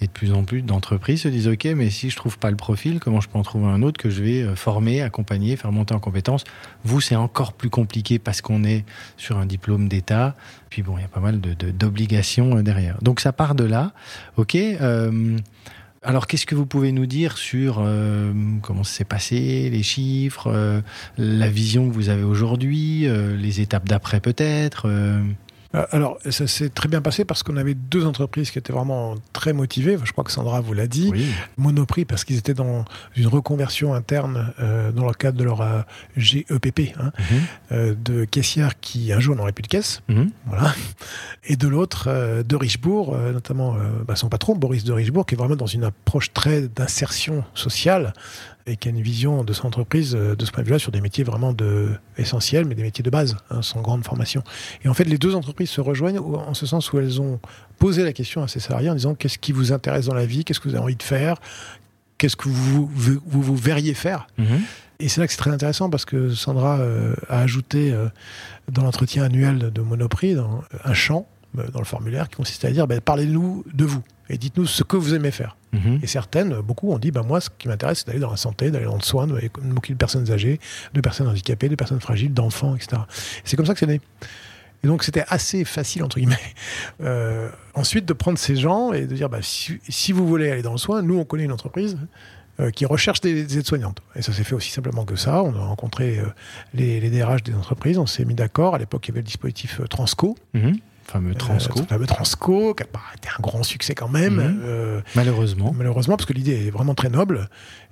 Et de plus en plus d'entreprises se disent, OK, mais si je trouve pas le profil, comment je peux en trouver un autre que je vais euh, former, accompagner, faire monter en compétences? Vous, c'est encore plus compliqué parce qu'on est sur un diplôme d'État. Puis bon, il y a pas mal de- de- d'obligations euh, derrière. Donc ça part de là. OK. euh, alors, qu'est-ce que vous pouvez nous dire sur comment ça s'est passé, les chiffres, la vision que vous avez aujourd'hui, les étapes d'après peut-être euh, Alors, ça s'est très bien passé parce qu'on avait deux entreprises qui étaient vraiment très motivées. Je crois que Sandra vous l'a dit. Oui. Monoprix parce qu'ils étaient dans une reconversion interne euh, dans le cadre de leur euh, GEPP, hein, Mhm. de caissière qui un jour n'aurait plus de caisse. Mhm. Voilà. Et de l'autre, de Richebourg, notamment bah, son patron, Boris de Richebourg, qui est vraiment dans une approche très d'insertion sociale et qui a une vision de son entreprise euh, de ce point de vue-là sur des métiers vraiment de, essentiels, mais des métiers de base, hein, sans grande formation. Et en fait, les deux entreprises se rejoignent en ce sens où elles ont posé la question à ces salariés en disant qu'est-ce qui vous intéresse dans la vie, qu'est-ce que vous avez envie de faire, qu'est-ce que vous vous, vous, vous verriez faire? Mhm. Et c'est là que c'est très intéressant parce que Sandra euh, a ajouté euh, dans l'entretien annuel de Monoprix dans, un champ dans le formulaire qui consistait à dire ben, parlez-nous de vous et dites-nous ce que vous aimez faire. Mhm. Et certaines, beaucoup ont dit ben, moi ce qui m'intéresse c'est d'aller dans la santé, d'aller dans le soin, de m'occuper de personnes âgées, de personnes handicapées, de personnes fragiles, d'enfants, etc. Et c'est comme ça que c'est né. Et donc c'était assez facile, entre guillemets, euh, ensuite de prendre ces gens et de dire, bah, si, si, vous voulez aller dans le soin, nous, on connaît une entreprise euh, qui recherche des, des aides-soignantes. Et ça s'est fait aussi simplement que ça. On a rencontré euh, les, les, DRH des entreprises, on s'est mis d'accord. À l'époque, il y avait le dispositif Transco. Mmh fameux Transco. Euh, fameux Transco, qui a été un grand succès quand même. Mmh. Euh, malheureusement. Malheureusement, parce que l'idée est vraiment très noble,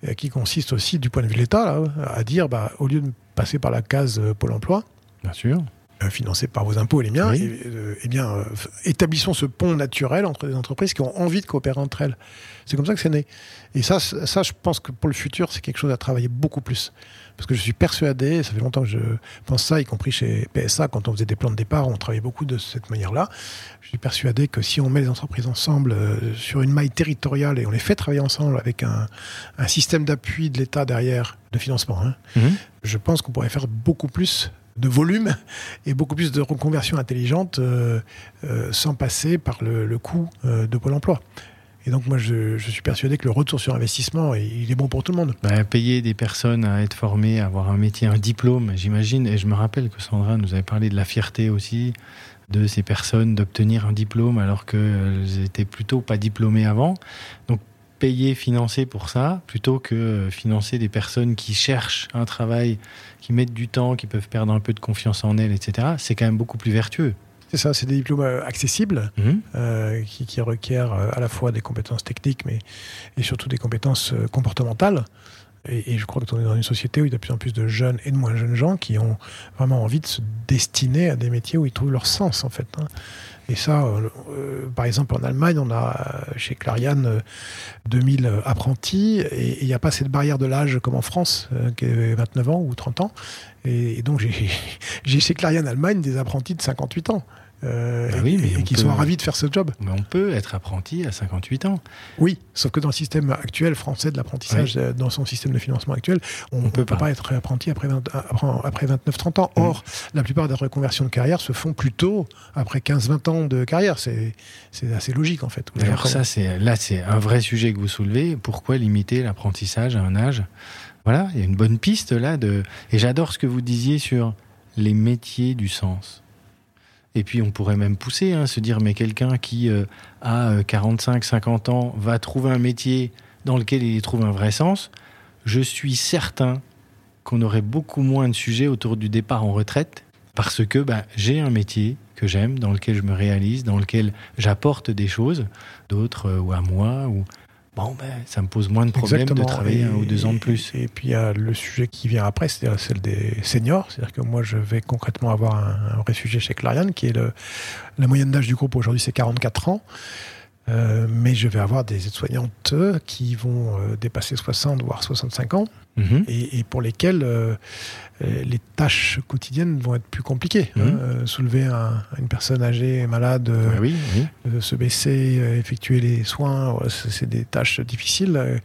euh, qui consiste aussi, du point de vue de l'État, à dire, bah, au lieu de passer par la case Pôle emploi, Bien sûr financé par vos impôts et les miens, Oui. et, euh, eh bien, euh, établissons ce pont naturel entre des entreprises qui ont envie de coopérer entre elles. C'est comme ça que c'est né. Et ça, ça, je pense que pour le futur, c'est quelque chose à travailler beaucoup plus. Parce que je suis persuadé, ça fait longtemps que je pense ça, y compris chez PSA, quand on faisait des plans de départ, on travaillait beaucoup de cette manière-là. Je suis persuadé que si on met les entreprises ensemble euh, sur une maille territoriale et on les fait travailler ensemble avec un, un système d'appui de l'État derrière, de financement, hein, Mhm. je pense qu'on pourrait faire beaucoup plus de volume et beaucoup plus de reconversion intelligente euh, euh, sans passer par le, coût euh, de Pôle emploi. Et donc moi, je, suis persuadé que le retour sur investissement, il il est bon pour tout le monde. Bah, payer des personnes à être formées, à avoir un métier, un diplôme, j'imagine. Et je me rappelle que Sandra nous avait parlé de la fierté aussi de ces personnes d'obtenir un diplôme alors qu'elles étaient plutôt pas diplômées avant. Donc payer, financer pour ça, plutôt que euh, financer des personnes qui cherchent un travail, qui mettent du temps, qui peuvent perdre un peu de confiance en elles, etc., c'est quand même beaucoup plus vertueux. C'est ça, c'est des diplômes euh, accessibles Mhm. euh, qui, qui requièrent à la fois des compétences techniques, mais et surtout des compétences comportementales. Et, et je crois qu'on est dans une société où il y a de plus en plus de jeunes et de moins jeunes gens qui ont vraiment envie de se destiner à des métiers où ils trouvent leur sens, en fait. hein. Et ça, euh, euh, par exemple, en Allemagne, on a euh, chez Clariane euh, 2000 euh, apprentis et il n'y a pas cette barrière de l'âge comme en France, qui est 29 ans ou 30 ans. Et, et donc, j'ai j'ai chez Clariane Allemagne des apprentis de 58 ans. Euh, Bah et- oui, mais et, qui peut- sont ravis de faire ce job. Mais on peut être apprenti à 58 ans. Oui, sauf que dans le système actuel français de l'apprentissage, euh, dans son système de financement actuel, on ne peut pas. pas. être apprenti après, 20 après, après 29-30 ans. Or, la plupart des reconversions de carrière se font plutôt après 15-20 ans de carrière. C'est c'est assez logique, en fait. D'ailleurs, ça, c'est là, c'est un vrai sujet que vous soulevez. Pourquoi limiter l'apprentissage à un âge? Voilà, il y a une bonne piste là. De... Et j'adore ce que vous disiez sur les métiers du sens. Et puis, on pourrait même pousser, hein, se dire, mais quelqu'un qui euh, a euh, 45, 50 ans va trouver un métier dans lequel il trouve un vrai sens. Je suis certain qu'on aurait beaucoup moins de sujets autour du départ en retraite parce que bah, j'ai un métier que j'aime, dans lequel je me réalise, dans lequel j'apporte des choses, d'autres euh, ou à moi, ou bon, ben, ça me pose moins de problèmes de travailler Et- un ou deux ans de plus. Et, puis il y a le sujet qui vient après, c'est celle des seniors. C'est-à-dire que moi, je vais concrètement avoir un, un vrai sujet chez Clariane, qui est le, la moyenne d'âge du groupe aujourd'hui, c'est 44 ans. Euh, mais je vais avoir des aides-soignantes qui vont euh, dépasser 60 voire 65 ans Mhm. et, et pour lesquelles euh, euh, les tâches quotidiennes vont être plus compliquées. Mhm. hein. Euh, soulever un- une personne âgée, malade, oui, oui. se baisser, effectuer les soins, c'est des tâches difficiles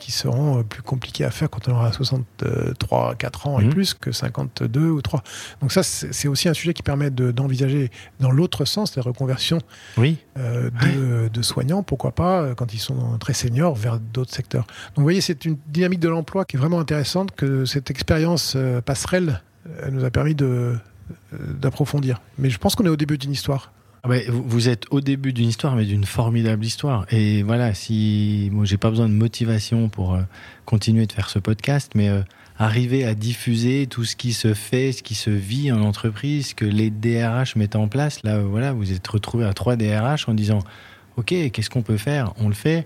qui seront plus compliquées à faire quand on aura 63, 4 ans et Mhm. plus que 52 ou 3. Donc ça, c'est aussi un sujet qui permet de- d'envisager dans l'autre sens la reconversion Oui, euh, de, de soignants, pourquoi pas, quand ils sont très seniors, vers d'autres secteurs. Donc vous voyez, c'est une dynamique de l'emploi qui est vraiment intéressante, que cette expérience euh, passerelle euh, nous a permis euh, d'approfondir. Mais je pense qu'on est au début d'une histoire. Ah ben, vous- êtes au début d'une histoire, mais d'une formidable histoire. Et voilà, si moi j'ai pas besoin de motivation pour continuer de faire ce podcast, mais arriver à diffuser tout ce qui se fait, ce qui se vit en entreprise, ce que les DRH mettent en place. Là, voilà, vous êtes retrouvé à trois DRH en disant, ok, qu'est-ce qu'on peut faire? On le fait.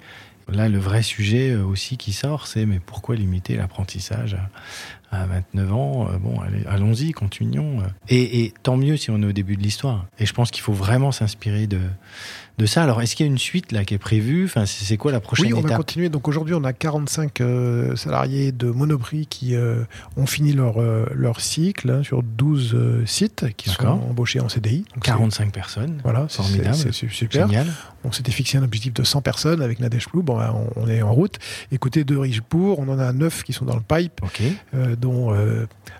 Là, le vrai sujet euh, aussi qui sort, c'est mais pourquoi limiter l'apprentissage à, à 29 ans Euh, Bon, allons-y, continuons. Et, et tant mieux si on est au début de l'histoire. Et je pense qu'il faut vraiment s'inspirer de, de ça. Alors, est-ce qu'il y a une suite là qui est prévue? Enfin, c'est quoi la prochaine Oui, on va étape? continuer. Donc aujourd'hui, on a 45 euh, salariés de Monoprix qui euh, ont fini leur, euh, leur cycle hein, sur 12 euh, sites qui sont embauchés en CDI. Donc c'est- 45 personnes. Voilà, c'est- Formidable. c'est c'est super. Génial. On s'était fixé un objectif de 100 personnes avec Nadège Plou. Bon, ben, on, on est en route. Écoutez, de Richebourg, on en a 9 qui sont dans le pipe, dont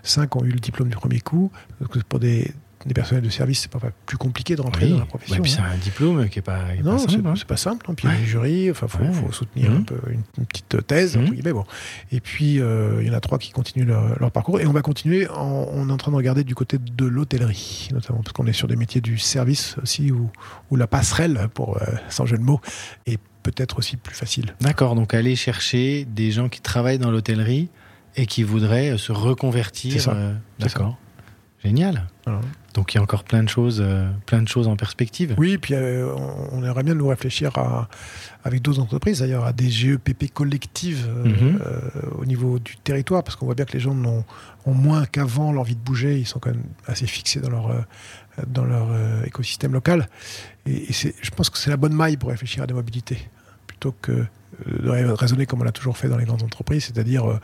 5 ont eu le diplôme du premier coup. Donc, Pour des, des personnels de service, c'est pas plus compliqué de rentrer Oui. dans la profession. Ouais, puis c'est hein. un diplôme qui est pas, qui est Non, pas c'est simple. hein. c'est pas simple. hein. Puis il y a des jurys, enfin, faut, Ouais. faut soutenir Mhm. un peu une, une petite thèse, Mhm. entre guillemets. Bon. Et puis, euh, il y en a trois qui continuent leur, leur parcours. Et on va continuer, en- on est en train de regarder du côté de l'hôtellerie, notamment, parce qu'on est sur des métiers du service aussi, où, où la passerelle, pour, euh, sans jeu de mots, est peut-être aussi plus facile. D'accord, donc aller chercher des gens qui travaillent dans l'hôtellerie et qui voudraient euh, se reconvertir. C'est euh, C'est ça. D'accord. Génial. Voilà. Donc il y a encore plein de choses, euh, plein de choses en perspective. Oui, puis euh, on, on aimerait bien nous réfléchir à, avec d'autres entreprises, d'ailleurs, à des GEPP collectives euh, Mhm. au niveau du territoire, parce qu'on voit bien que les gens ont moins qu'avant l'envie de bouger, ils sont quand même assez fixés dans leur, dans leur écosystème local. Et, et je pense que c'est la bonne maille pour réfléchir à des mobilités, plutôt que raisonner comme on l'a toujours fait dans les grandes entreprises, c'est-à-dire euh,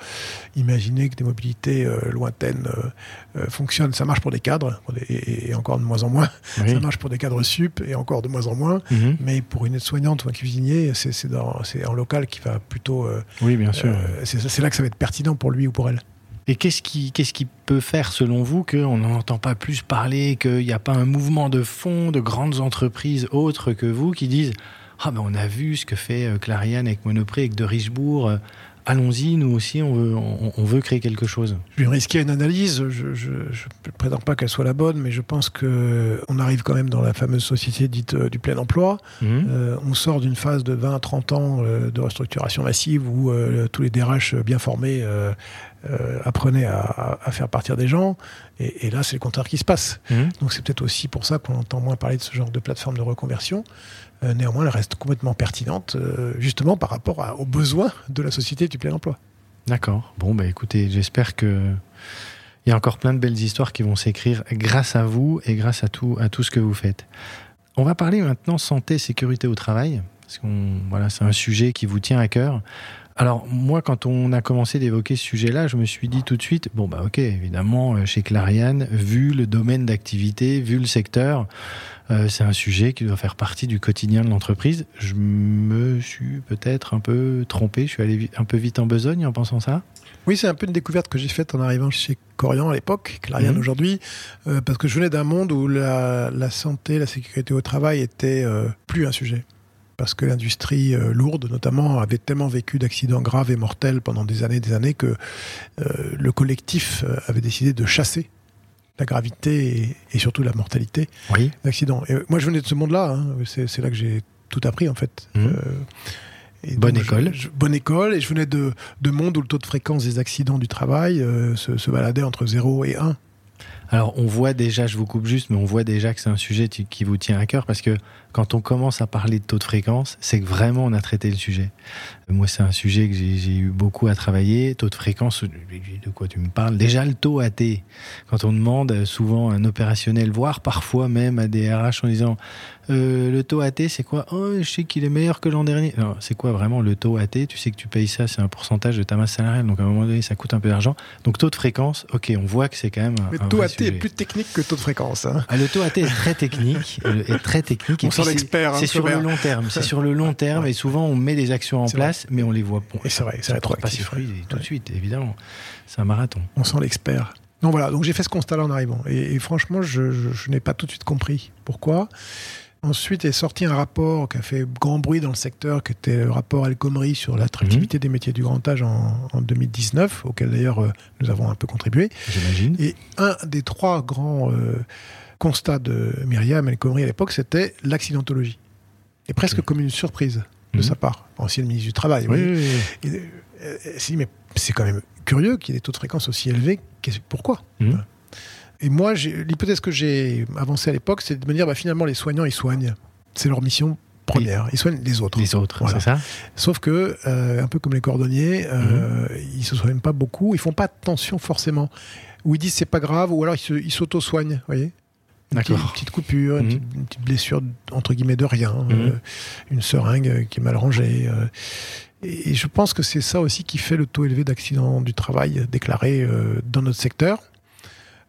imaginer que des mobilités euh, lointaines euh, euh, fonctionnent. Ça marche pour des cadres, et, et encore de moins en moins. Oui. Ça marche pour des cadres sup et encore de moins en moins. Mhm. Mais pour une aide-soignante ou un cuisinier, c'est en local qui va plutôt. euh, Oui, bien sûr. euh, c'est c'est là que ça va être pertinent pour lui ou pour elle. Et qu'est-ce qui, qu'est-ce qui peut faire, selon vous, qu'on n'en entend pas plus parler, qu'il n'y a pas un mouvement de fond de grandes entreprises autres que vous qui disent Ah ben on a vu ce que fait euh, Clariane avec Monoprix, avec de Richebourg, euh, allons-y, nous aussi, on veut, on, on veut créer quelque chose. Je vais risquer une analyse. Je ne prétends pas qu'elle soit la bonne, mais je pense que on arrive quand même dans la fameuse société dite euh, du plein emploi. Mhm. Euh, on sort d'une phase de 20 à 30 ans euh, de restructuration massive où tous les DRH bien formés apprenaient à, faire partir des gens. Et, et là, c'est le contraire qui se passe. Mhm. Donc c'est peut-être aussi pour ça qu'on entend moins parler de ce genre de plateforme de reconversion. Euh, néanmoins, elle reste complètement pertinente, euh, justement par rapport aux besoins de la société du plein emploi. D'accord. Bon, bah écoutez, j'espère que il y a encore plein de belles histoires qui vont s'écrire grâce à vous et grâce à tout, à tout ce que vous faites. On va parler maintenant santé, sécurité au travail, parce voilà, c'est un sujet qui vous tient à cœur. Alors moi, quand on a commencé d'évoquer ce sujet-là, je me suis dit tout de suite, bon bah ok, évidemment, euh, chez Clariane, vu le domaine d'activité, vu le secteur, euh, c'est un sujet qui doit faire partie du quotidien de l'entreprise. Je me suis peut-être un peu trompé, je suis allé un peu vite en besogne en pensant ça. Oui, c'est un peu une découverte que j'ai faite en arrivant chez Corian à l'époque, Clariane Mhm. aujourd'hui, euh, parce que je venais d'un monde où la, la santé, la sécurité au travail était euh, plus un sujet. Parce que l'industrie euh, lourde, notamment, avait tellement vécu d'accidents graves et mortels pendant des années et des années que euh, le collectif euh, avait décidé de chasser la gravité et, et surtout la mortalité Oui. d'accidents. Et moi, je venais de ce monde-là. hein. C'est là que j'ai tout appris, en fait. Et Bonne donc, école. je- bonne école. Et je venais de, de monde où le taux de fréquence des accidents du travail euh, se, se baladait entre 0 et 1. Alors on voit déjà, je vous coupe juste, mais on voit déjà que c'est un sujet qui vous tient à cœur parce que quand on commence à parler de taux de fréquence, c'est que vraiment on a traité le sujet. Moi, c'est un sujet que j'ai eu beaucoup à travailler. Taux de fréquence, de quoi tu me parles? Déjà le taux AT. Quand on demande souvent à un opérationnel, voire parfois même à des RH en disant euh, le taux AT, c'est quoi? Oh, je sais qu'il est meilleur que l'an dernier. Non, c'est quoi vraiment le taux AT Tu sais que tu payes ça, c'est un pourcentage de ta masse salariale, donc à un moment donné, ça coûte un peu d'argent. Donc taux de fréquence, ok, on voit que c'est quand même un taux AT est plus technique que taux de fréquence. hein. Ah, le taux AT est très technique, euh, est très technique. On c'est- hein, C'est sur le long terme. C'est sur le long terme et souvent on met des actions en place, mais on les voit. Bon, Et c'est vrai, c'est ça porte pas ses rétroactif. fruits tout de suite, évidemment. C'est un marathon. On sent l'expert. Donc voilà, donc j'ai fait ce constat-là en arrivant. Et, et franchement, je, je- je n'ai pas tout de suite compris pourquoi. Ensuite est sorti un rapport qui a fait grand bruit dans le secteur, qui était le rapport El Khomri sur l'attractivité des métiers du grand âge en, en 2019, auquel d'ailleurs euh, nous avons un peu contribué. J'imagine. Et un des trois grands euh, constats de Myriam El Khomri à l'époque, c'était l'accidentologie. Et presque comme une surprise de Mhm. sa part, ancienne ministre du Travail. Oui, oui. oui, oui. Et, euh, si, mais c'est quand même curieux qu'il y ait des taux de fréquence aussi élevés. Pourquoi Mhm. Et moi, l'hypothèse que j'ai avancée à l'époque, c'est de me dire, bah, finalement, les soignants, ils soignent. C'est leur mission première. Ils soignent les autres. Les autres, Voilà. c'est ça Sauf que, euh, un peu comme les cordonniers, euh, ils se soignent pas beaucoup. Ils font pas attention forcément. Ou ils disent c'est pas grave, ou alors ils s'auto-soignent, vous voyez une petite, D'accord. une petite coupure, une, Mhm. petite, une petite blessure entre guillemets de rien, Mhm. euh, une seringue euh, qui est mal rangée. euh. et, et je pense que c'est ça aussi qui fait le taux élevé d'accidents du travail déclarés euh, dans notre secteur.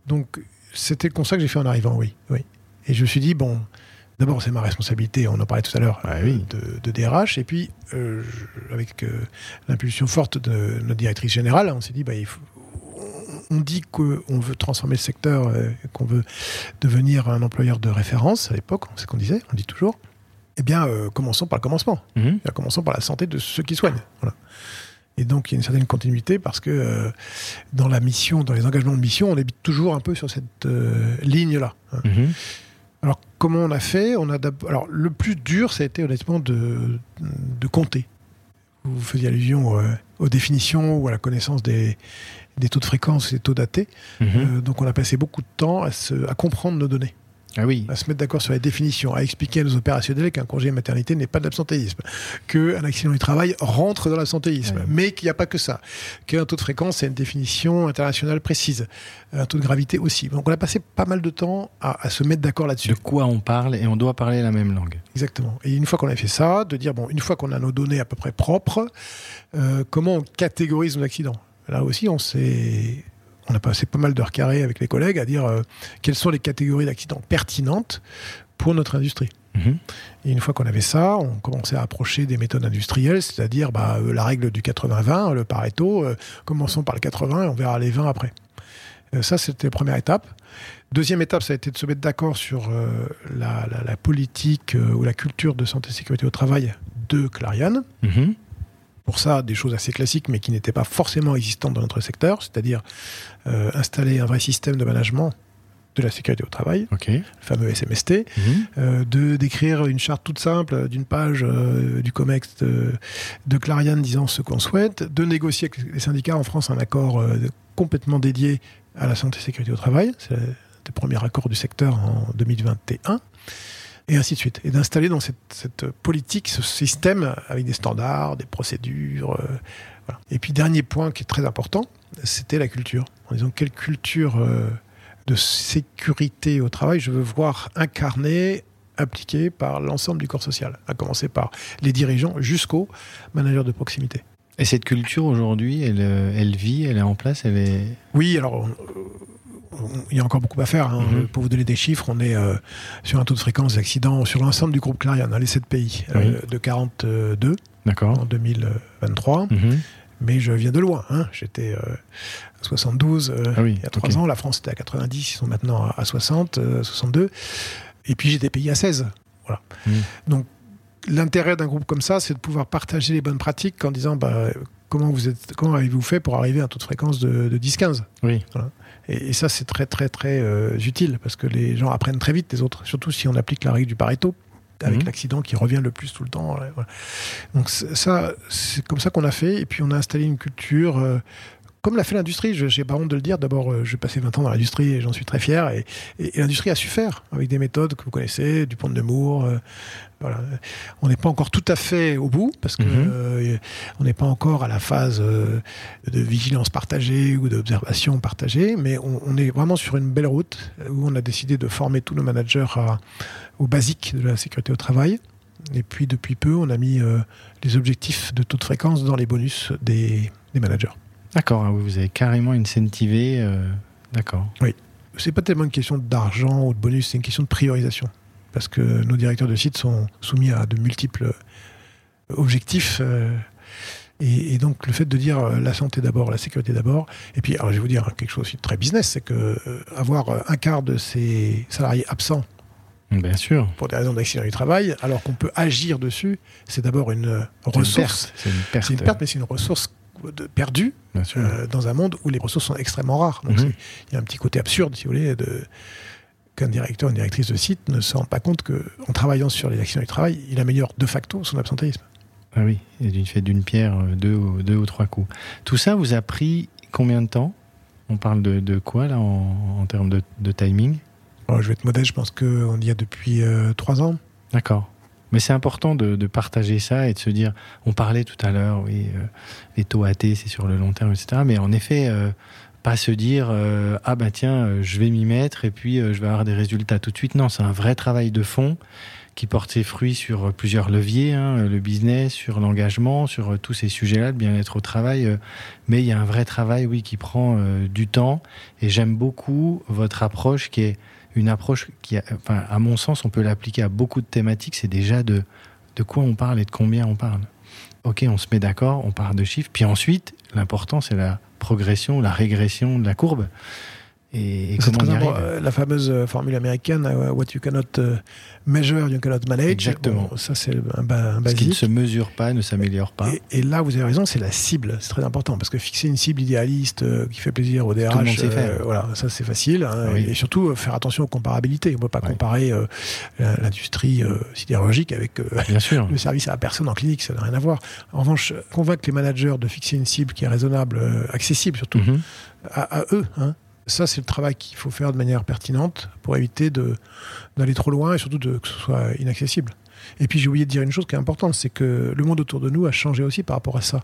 Donc c'était le constat que j'ai fait en arrivant, oui, oui. Et je me suis dit bon, d'abord c'est ma responsabilité, on en parlait tout à l'heure, Ouais, oui. de, de DRH, et puis je- avec l'impulsion forte de notre directrice générale, on s'est dit bah il faut- on dit qu'on veut transformer le secteur, euh, qu'on veut devenir un employeur de référence à l'époque, c'est ce qu'on disait, on dit toujours. Eh bien, euh, commençons par le commencement. Mhm. Commençons par la santé de ceux qui soignent. Voilà. Et donc, il y a une certaine continuité parce que euh, dans la mission, dans les engagements de mission, on habite toujours un peu sur cette euh, ligne-là. hein. Mhm. Alors, comment on a fait? On a Alors, le plus dur, ça a été honnêtement de, de compter. Vous faisiez allusion euh, aux définitions ou à la connaissance des, des taux de fréquence et des taux datés. Mhm. Euh, donc, on a passé beaucoup de temps à, se- à comprendre nos données, Ah oui. à se mettre d'accord sur les définitions, à expliquer à nos opérationnels qu'un congé maternité n'est pas de l'absentéisme, qu'un accident du travail rentre dans l'absentéisme, mais qu'il n'y a pas que ça, qu'un taux de fréquence, c'est une définition internationale précise, un taux de gravité aussi. Donc, on a passé pas mal de temps à, à se mettre d'accord là-dessus. De quoi on parle et on doit parler la même langue. Exactement. Et une fois qu'on a fait ça, de dire, bon, une fois qu'on a nos données à peu près propres, euh, comment on catégorise nos accidents? Là aussi, on s'est... On a passé pas mal d'heures carrées avec les collègues à dire euh, quelles sont les catégories d'accidents pertinentes pour notre industrie. Mhm. Et une fois qu'on avait ça, on commençait à approcher des méthodes industrielles, c'est-à-dire bah, euh, la règle du 80-20, le Pareto. euh, commençons par le 80 et on verra les 20 après. Euh, ça, c'était la première étape. Deuxième étape, ça a été de se mettre d'accord sur euh, la, la- la politique euh, ou la culture de santé et sécurité au travail de Clariane. Mhm. Pour ça, des choses assez classiques, mais qui n'étaient pas forcément existantes dans notre secteur, c'est-à-dire euh, installer un vrai système de management de la sécurité au travail, le fameux SMST, Mhm. euh, de d'écrire une charte toute simple d'une page euh, du COMEX de, de Clariane disant ce qu'on souhaite, de négocier avec les syndicats en France un accord complètement dédié à la santé et sécurité au travail, c'est le premier accord du secteur en 2021, et ainsi de suite. Et d'installer dans cette, cette politique ce système avec des standards, des procédures. euh, voilà. Et puis dernier point qui est très important, c'était la culture. En disant quelle culture euh, de sécurité au travail je veux voir incarnée, appliquée par l'ensemble du corps social, à commencer par les dirigeants jusqu'aux managers de proximité. Et cette culture aujourd'hui, elle, euh, elle vit, elle est en place, elle est. Oui, alors il y a encore beaucoup à faire. hein. Mhm. Pour vous donner des chiffres, on est euh, sur un taux de fréquence d'accidents sur l'ensemble du groupe Clarion, dans les 7 pays, euh, de 42 D'accord. en 2023. Mhm. Mais je viens de loin. hein. J'étais euh, à 72 euh, Ah oui, il y a 3 ok. ans. La France était à 90, ils sont maintenant à à 60, euh, 62. Et puis j'ai des pays à 16. Voilà. Mhm. Donc l'intérêt d'un groupe comme ça, c'est de pouvoir partager les bonnes pratiques en disant bah, comment, vous êtes, comment avez-vous fait pour arriver à un taux de fréquence de, de 10-15 Oui. Et, et ça, c'est très, très, très euh, utile parce que les gens apprennent très vite les autres, surtout si on applique la règle du Pareto avec Mhm. l'accident qui revient le plus tout le temps. voilà. Donc ça, c'est comme ça qu'on a fait. Et puis on a installé une culture. euh, comme l'a fait l'industrie, je n'ai pas honte de le dire. D'abord, euh, j'ai passé 20 ans dans l'industrie et j'en suis très fier. Et, et- et l'industrie a su faire avec des méthodes que vous connaissez, du pont de Nemours. Euh, voilà. On n'est pas encore tout à fait au bout parce que Mhm. euh, on n'est pas encore à la phase euh, de vigilance partagée ou d'observation partagée, mais on, on est vraiment sur une belle route où on a décidé de former tous nos managers à- aux basiques de la sécurité au travail. Et puis depuis peu, on a mis euh, les objectifs de taux de fréquence dans les bonus des, des managers. D'accord. ah oui, vous avez carrément incentivé. euh, D'accord. C'est pas tellement une question d'argent ou de bonus, c'est une question de priorisation. Parce que nos directeurs de site sont soumis à de multiples objectifs. euh, et, et donc le fait de dire euh, la santé d'abord, la sécurité d'abord. Et puis, alors, je vais vous dire quelque chose aussi de très business, c'est que euh, avoir euh, un quart de ces salariés absents Bien sûr. pour des raisons d'accident du travail, alors qu'on peut agir dessus, c'est d'abord une euh, C'est une ressource. perte. C'est une perte. C'est une perte, mais c'est une ressource de- perdue euh, dans un monde où les ressources sont extrêmement rares. Donc Mhm. il y a un petit côté absurde, si vous voulez, de qu'un directeur, une directrice de site ne se rend pas compte qu'en travaillant sur les accidents du travail, il améliore de facto son absentéisme. Ah oui, et d'une fait d'une pierre euh, deux, ou- deux ou trois coups. Tout ça vous a pris combien de temps? On parle de, de quoi là en, en termes de, de timing? Bon, je vais être modeste, je pense qu'on y a depuis euh, trois ans. D'accord. Mais c'est important de, de partager ça et de se dire, on parlait tout à l'heure, oui, euh, les taux AT, c'est sur le long terme, etc. Mais en effet, euh, pas se dire, euh, ah bah tiens, euh, je vais m'y mettre et puis euh, je vais avoir des résultats tout de suite. Non, c'est un vrai travail de fond qui porte ses fruits sur plusieurs leviers, hein, le business, sur l'engagement, sur tous ces sujets-là, le bien-être au travail. mais il y a un vrai travail, oui, qui prend du temps. Et j'aime beaucoup votre approche qui est une approche qui, a- enfin, à mon sens, on peut l'appliquer à beaucoup de thématiques. C'est déjà de, de quoi on parle et de combien on parle. Ok, on se met d'accord, on parle de chiffres. Puis ensuite, l'important, c'est la progression, la régression de la courbe. Et, et C'est comment très on y important. arrive? La fameuse euh, formule américaine, euh, what you cannot euh, measure, you cannot manage. Exactement. Bon, ça, c'est un, un Ce qui ne basique. se mesure pas ne s'améliore pas. Et, et là, vous avez raison, c'est la cible. C'est très important parce que fixer une cible idéaliste euh, qui fait plaisir au DRH, le monde sait faire. voilà, ça c'est facile. hein, Oui. Et surtout euh, faire attention aux comparabilités. On ne peut pas Ouais. comparer l'industrie sidérurgique avec Bien sûr. le service à la personne en clinique, ça n'a rien à voir. En revanche, convaincre les managers de fixer une cible qui est raisonnable, accessible surtout Mhm. à, à eux. hein. Ça, c'est le travail qu'il faut faire de manière pertinente pour éviter d'aller trop loin et surtout de, que ce soit inaccessible. Et puis j'ai oublié de dire une chose qui est importante, c'est que le monde autour de nous a changé aussi par rapport à ça.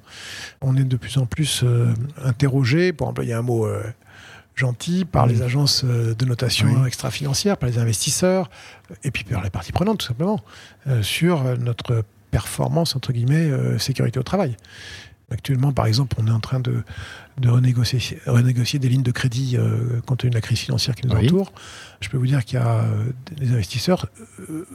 On est de plus en plus euh, interrogé, pour employer un mot euh, gentil, par les agences euh, de notation Oui. extra-financières, par les investisseurs, et puis par les parties prenantes tout simplement, euh, sur notre performance, entre guillemets, sécurité au travail. Actuellement, par exemple, on est en train de, de renégocier, renégocier des lignes de crédit euh, compte tenu de la crise financière qui nous Oui. entoure. Je peux vous dire qu'il y a euh, des investisseurs, euh,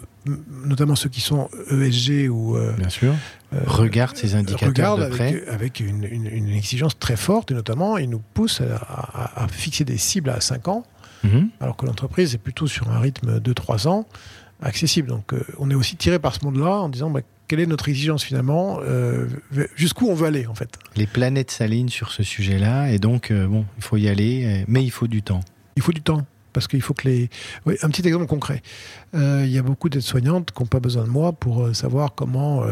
notamment ceux qui sont ESG ou euh, Bien sûr. euh, Regarde ces indicateurs regardent de près. avec, avec une, une- une exigence très forte et notamment ils nous poussent à, à- à fixer des cibles à 5 ans Mhm. alors que l'entreprise est plutôt sur un rythme de 3 ans accessible. Donc euh, on est aussi tiré par ce monde-là en disant bah, quelle est notre exigence finalement, euh, jusqu'où on veut aller en fait? Les planètes s'alignent sur ce sujet-là et donc, euh, bon, il faut y aller, euh, mais il faut du temps. Il faut du temps. Parce qu'il faut que les. Oui, un petit exemple concret. Euh, Il y a beaucoup d'aides-soignantes qui n'ont pas besoin de moi pour savoir comment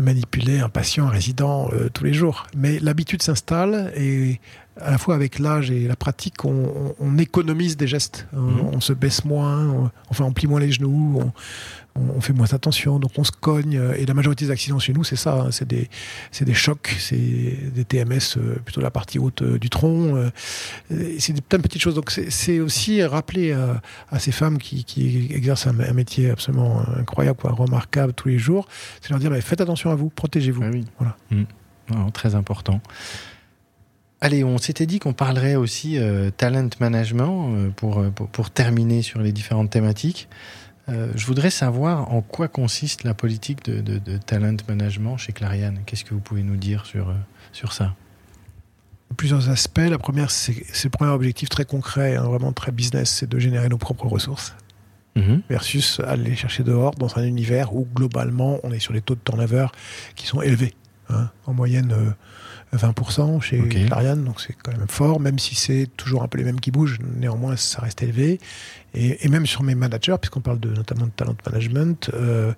manipuler un patient, un résident tous les jours. Mais l'habitude s'installe et à la fois avec l'âge et la pratique, on, on- on économise des gestes. On, Mhm. on se baisse moins, on, enfin on plie moins les genoux, on, fait moins attention, donc on se cogne. Et la majorité des accidents chez nous, c'est ça. hein, c'est des, chocs, c'est des TMS, euh, plutôt la partie haute euh, du tronc. euh, c'est plein de petites choses. Donc c'est- aussi rappeler à, à ces femmes qui, qui exercent un, un métier absolument incroyable, quoi, remarquable tous les jours, c'est leur dire mais faites attention à vous, protégez-vous. Ah oui. Voilà. Mm. Non, très important. Allez, on s'était dit qu'on parlerait aussi euh, talent management euh, pour, euh, pour, pour terminer sur les différentes thématiques. Euh, je voudrais savoir en quoi consiste la politique de, de- de talent management chez Clariane. Qu'est-ce que vous pouvez nous dire sur, sur ça? Plusieurs aspects. La première, c'est le premier objectif très concret, hein, vraiment très business, c'est de générer nos propres ressources Mhm. versus aller chercher dehors dans un univers où globalement on est sur des taux de turnover qui sont élevés. hein. en moyenne euh, 20% chez Ok. Clariane, donc c'est quand même fort, même si c'est toujours un peu les mêmes qui bougent, néanmoins ça reste élevé. Et, et même sur mes managers, puisqu'on parle de, notamment de talent management, euh,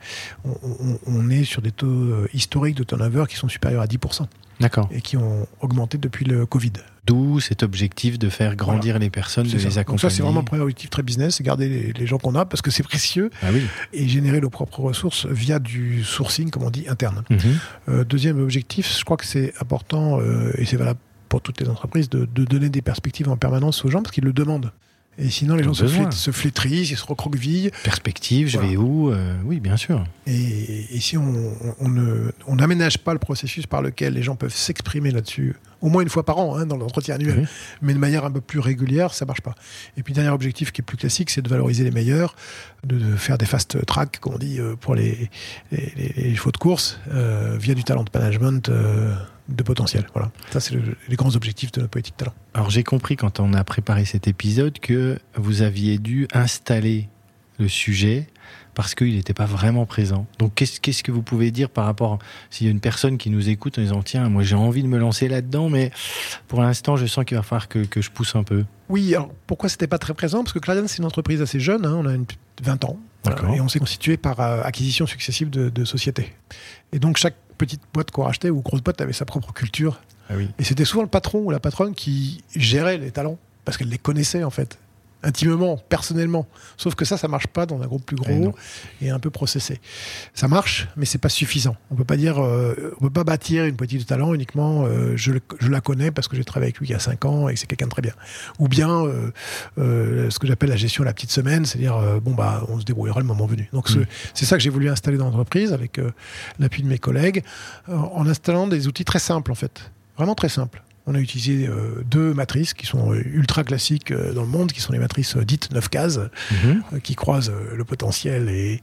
on, on- on est sur des taux euh, historiques de turnover qui sont supérieurs à 10% D'accord. et qui ont augmenté depuis le Covid. D'où cet objectif de faire grandir les personnes, de les ça. Donc accompagner. ça, c'est vraiment un premier objectif très business, c'est garder les, les gens qu'on a parce que c'est précieux Ah oui. et générer nos propres ressources via du sourcing, comme on dit, interne. Mhm. Euh, deuxième objectif, je crois que c'est important euh, et c'est valable pour toutes les entreprises de, de donner des perspectives en permanence aux gens parce qu'ils le demandent. Et sinon, les gens se, flétrissent, ils se recroquevillent. Perspective, je Voilà. vais où Euh, Oui, bien sûr. Et, et si on ne- n'aménage pas le processus par lequel les gens peuvent s'exprimer là-dessus, au moins une fois par an, hein, dans l'entretien annuel, Oui. mais de manière un peu plus régulière, ça marche pas. Et puis, dernier objectif qui est plus classique, c'est de valoriser les meilleurs, de, de faire des fast tracks, comme on dit, euh, pour les, les, les- les chevaux de course, euh, via du talent management euh, de potentiel. Voilà. Ça, c'est le- les grands objectifs de notre politique talent. Alors j'ai compris quand on a préparé cet épisode que vous aviez dû installer le sujet parce qu'il n'était pas vraiment présent. Donc qu'est-ce qu'est-ce que vous pouvez dire par rapport s'il y a une personne qui nous écoute en disant tiens moi j'ai envie de me lancer là-dedans mais pour l'instant je sens qu'il va falloir que, que je pousse un peu. Oui, alors pourquoi c'était pas très présent? Parce que Clarion, c'est une entreprise assez jeune, hein, on a une, 20 ans, D'accord. et on s'est constitué par euh, acquisition successive de, de sociétés. Et donc chaque petite boîte qu'on rachetait ou grosse boîte avait sa propre culture. Ah oui. Et c'était souvent le patron ou la patronne qui gérait les talents, parce qu'elle les connaissait en fait, intimement, personnellement. Sauf que ça, ça marche pas dans un groupe plus Eh gros et un peu processé. Ça marche, mais c'est pas suffisant. On peut pas dire, euh, on peut pas bâtir une politique de talent uniquement. euh, je, le- je la connais parce que j'ai travaillé avec lui il y a 5 ans et que c'est quelqu'un de très bien. Ou bien euh, euh, ce que j'appelle la gestion de la petite semaine, c'est-à-dire bon bah on se débrouillera le moment venu. Donc ce- Mm. c'est ça que j'ai voulu installer dans l'entreprise avec l'appui de mes collègues, en installant des outils très simples en fait, vraiment très simples. On a utilisé euh, deux matrices qui sont euh, ultra classiques euh, dans le monde, qui sont les matrices dites 9 cases, Mhm. qui croisent le potentiel et,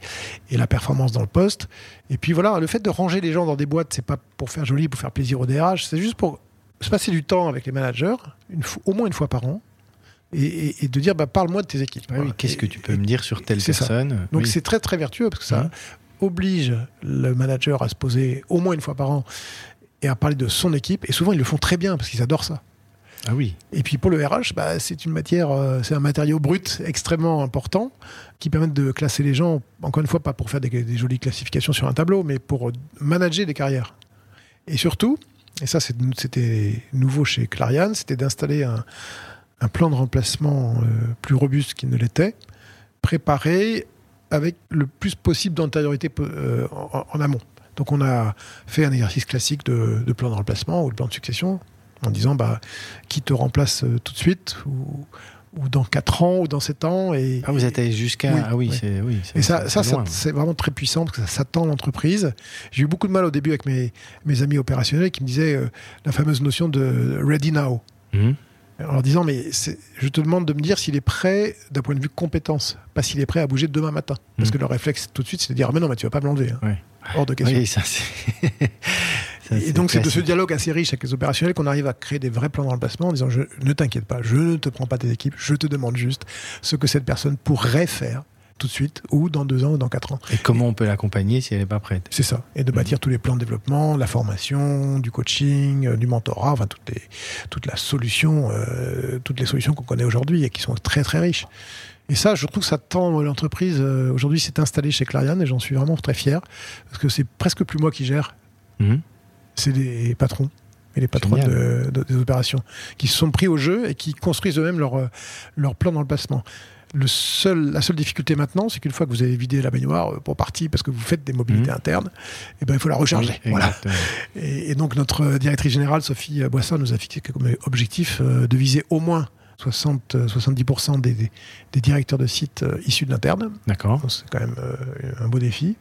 et la performance dans le poste. Et puis voilà, le fait de ranger les gens dans des boîtes, c'est pas pour faire joli, pour faire plaisir au DRH, c'est juste pour se passer du temps avec les managers, une fois- au moins une fois par an, et, et- et de dire bah, parle-moi de tes équipes. Oui, Voilà. Qu'est-ce que tu peux me dire sur telle ça. personne? Donc Oui. c'est très très vertueux parce que ça Mhm. oblige le manager à se poser au moins une fois par an et à parler de son équipe. Et souvent ils le font très bien parce qu'ils adorent ça. Ah oui, Et puis pour le RH, bah, c'est une matière, euh, c'est un matériau brut extrêmement important qui permet de classer les gens. Encore une fois, pas pour faire des, des jolies classifications sur un tableau, mais pour euh, manager des carrières. Et surtout, et ça c'était nouveau chez Clariane, c'était d'installer un, un plan de remplacement euh, plus robuste qu'il ne l'était, préparé avec le plus possible d'antériorité euh, en amont. Donc on a fait un exercice classique de, de plan de remplacement ou de plan de succession en disant bah, qui te remplace euh, tout de suite ou, ou dans 4 ans ou dans 7 ans. Et, ah, vous êtes allé jusqu'à. Oui, ah oui, oui. c'est oui. c'est- et ça, c'est ça, ça, loin. c'est vraiment très puissant parce que ça, ça tend l'entreprise. J'ai eu beaucoup de mal au début avec mes, mes amis opérationnels qui me disaient euh, la fameuse notion de ready now. Mhm. En leur disant, mais je te demande de me dire s'il est prêt d'un point de vue compétence, pas s'il est prêt à bouger demain matin. Parce Mhm. que leur réflexe tout de suite, c'est de dire, ah, mais non, mais tu vas pas me l'enlever. hein. Ouais. Hors de question. Oui, ça ça, Et donc, c'est de ce dialogue assez riche avec les opérationnels qu'on arrive à créer des vrais plans de remplacement en disant je, Ne t'inquiète pas, je ne te prends pas tes équipes, je te demande juste ce que cette personne pourrait faire tout de suite, ou dans deux ans, ou dans quatre ans. Et comment on peut l'accompagner si elle n'est pas prête C'est ça. Et de bâtir tous les plans de développement, la formation, du coaching, euh, du mentorat, enfin, toutes les, toute la solution, euh, toutes les solutions qu'on connaît aujourd'hui et qui sont très, très riches. Et ça, je trouve que ça tend l'entreprise. euh, aujourd'hui, s'est installée chez Clariane et j'en suis vraiment très fier parce que c'est presque plus moi qui gère Mhm. c'est les patrons et les patrons de, de- des opérations qui se sont pris au jeu et qui construisent eux-mêmes leur, euh, leur plan dans le placement. Le seul, la seule difficulté maintenant, c'est qu'une fois que vous avez vidé la baignoire euh, pour partie parce que vous faites des mobilités Mhm. internes, et ben, il faut la recharger. Oui, voilà. exactement. Et, et donc notre directrice générale, Sophie Boissin, nous a fixé comme objectif euh, de viser au moins 60, euh, 70% des, des, des directeurs de sites euh, issus de l'interne. D'accord. C'est quand même euh, un beau défi.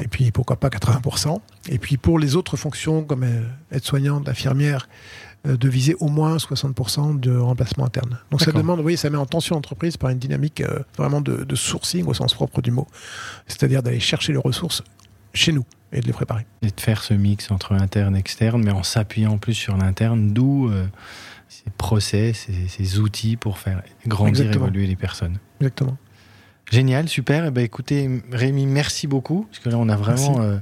Et puis, pourquoi pas 80%. Et puis, pour les autres fonctions, comme euh, aide-soignante, infirmière, euh, de viser au moins 60% de remplacement interne. Donc, ça demande, vous voyez, ça met en tension l'entreprise par une dynamique euh, vraiment de, de sourcing au sens propre du mot. C'est-à-dire d'aller chercher les ressources chez nous et de les préparer. Et de faire ce mix entre interne et externe, mais en s'appuyant plus sur l'interne, d'où euh, ces process, ces, ces outils pour faire grandir, Exactement. évoluer les personnes. Exactement. Génial, super. Eh ben, écoutez, Rémi, merci beaucoup, parce que là, on a vraiment euh,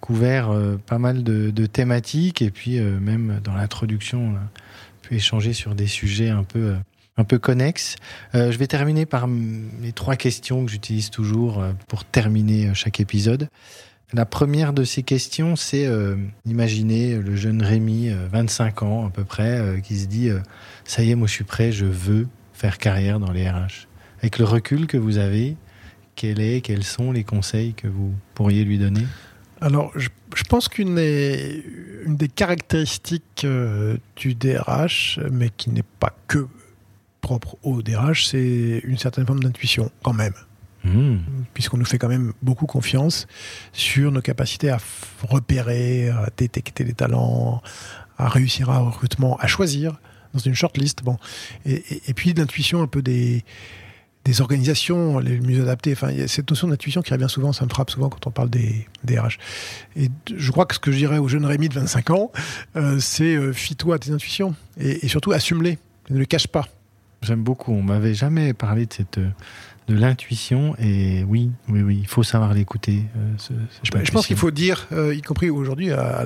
couvert euh, pas mal de, de thématiques, et puis euh, même dans l'introduction, on a pu échanger sur des sujets un peu, un peu connexes. Euh, je vais terminer par les trois questions que j'utilise toujours pour terminer chaque épisode. La première de ces questions, c'est euh, imaginez le jeune Rémi, euh, 25 ans à peu près, euh, qui se dit euh, ça y est, moi je suis prêt, je veux faire carrière dans les RH. Avec le recul que vous avez, quel est, quels sont les conseils que vous pourriez lui donner? Alors, je, pense qu'une des, caractéristiques euh, du DRH, mais qui n'est pas que propre au DRH, c'est une certaine forme d'intuition, quand même. Hmm, puisqu'on nous fait quand même beaucoup confiance sur nos capacités à repérer, à détecter les talents, à réussir un recrutement, à choisir dans une shortlist. Bon. Et, et- et puis l'intuition un peu des, des organisations les mieux adaptées. Enfin, il y a cette notion d'intuition qui revient souvent, ça me frappe souvent quand on parle des, des RH. Et je crois que ce que je dirais au jeune Rémi de 25 ans, euh, c'est euh, fie-toi à tes intuitions et, et surtout assume-les, ne les cache pas. J'aime beaucoup. On m'avait jamais parlé de cette euh, de l'intuition et oui, oui, oui, il faut savoir l'écouter. euh, ce- Je, je pense qu'il faut dire, euh, y compris aujourd'hui à,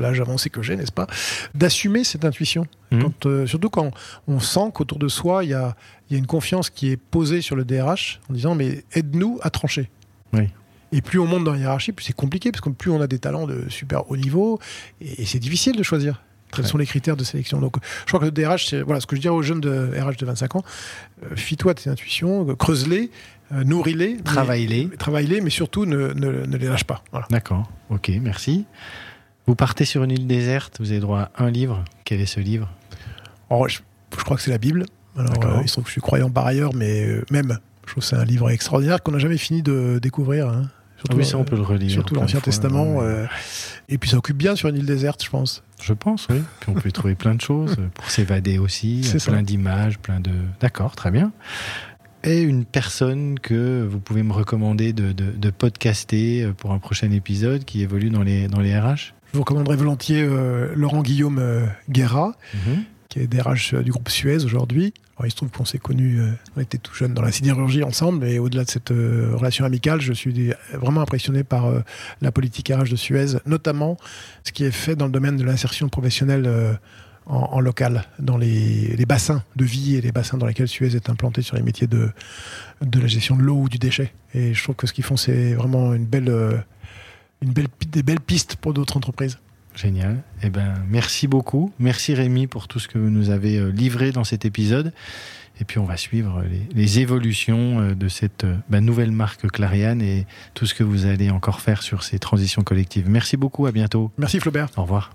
l'âge avancé que j'ai, n'est-ce pas, d'assumer cette intuition. Quand, euh, surtout quand on sent qu'autour de soi, il y a, y a une confiance qui est posée sur le DRH en disant mais aide-nous à trancher. Oui. Et plus on monte dans la hiérarchie, plus c'est compliqué, parce que plus on a des talents de super haut niveau, et, et c'est difficile de choisir. Quels Ouais. sont les critères de sélection Donc, je crois que le DRH, c'est voilà ce que je dirais aux jeunes de RH de 25 ans euh, fie-toi de tes intuitions, euh, creuse-les, euh, nourris-les, Travaille-les. travaille-les, mais surtout ne, ne- ne les lâche pas. Voilà. D'accord. Ok, merci. Vous partez sur une île déserte. Vous avez droit à un livre. Quel est ce livre? Alors, je, je crois que c'est la Bible. Alors, euh, il se trouve que je suis croyant par ailleurs, mais même, je trouve que c'est un livre extraordinaire qu'on n'a jamais fini de découvrir. hein. Surtout, Oui, ça, on euh, peut le relire. surtout l'Ancien Testament. euh, et puis ça occupe bien sur une île déserte, je pense. Je pense, oui. Puis on peut y trouver plein de choses euh, pour s'évader aussi. C'est plein d'images, plein de. D'accord, très bien. Et une personne que vous pouvez me recommander de, de, de podcaster euh, pour un prochain épisode qui évolue dans les, dans les RH Je vous recommanderais volontiers euh, Laurent Guillaume euh, Guerra, Mhm. qui est DRH du groupe Suez aujourd'hui. Alors, il se trouve qu'on s'est connus, euh, on était tout jeunes dans la sidérurgie ensemble, et au-delà de cette euh, relation amicale, je suis vraiment impressionné par euh, la politique RH de Suez, notamment ce qui est fait dans le domaine de l'insertion professionnelle en, local, dans les, bassins de vie et les bassins dans lesquels Suez est implanté sur les métiers de, de la gestion de l'eau ou du déchet. Et je trouve que ce qu'ils font, c'est vraiment une belle, une belle, des belles pistes pour d'autres entreprises. Génial. Eh ben, merci beaucoup. Merci Rémi pour tout ce que vous nous avez euh, livré dans cet épisode. Et puis on va suivre les, les évolutions euh, de cette euh, bah, nouvelle marque Clariane et tout ce que vous allez encore faire sur ces transitions collectives. Merci beaucoup. À bientôt. Merci Flaubert. Au revoir.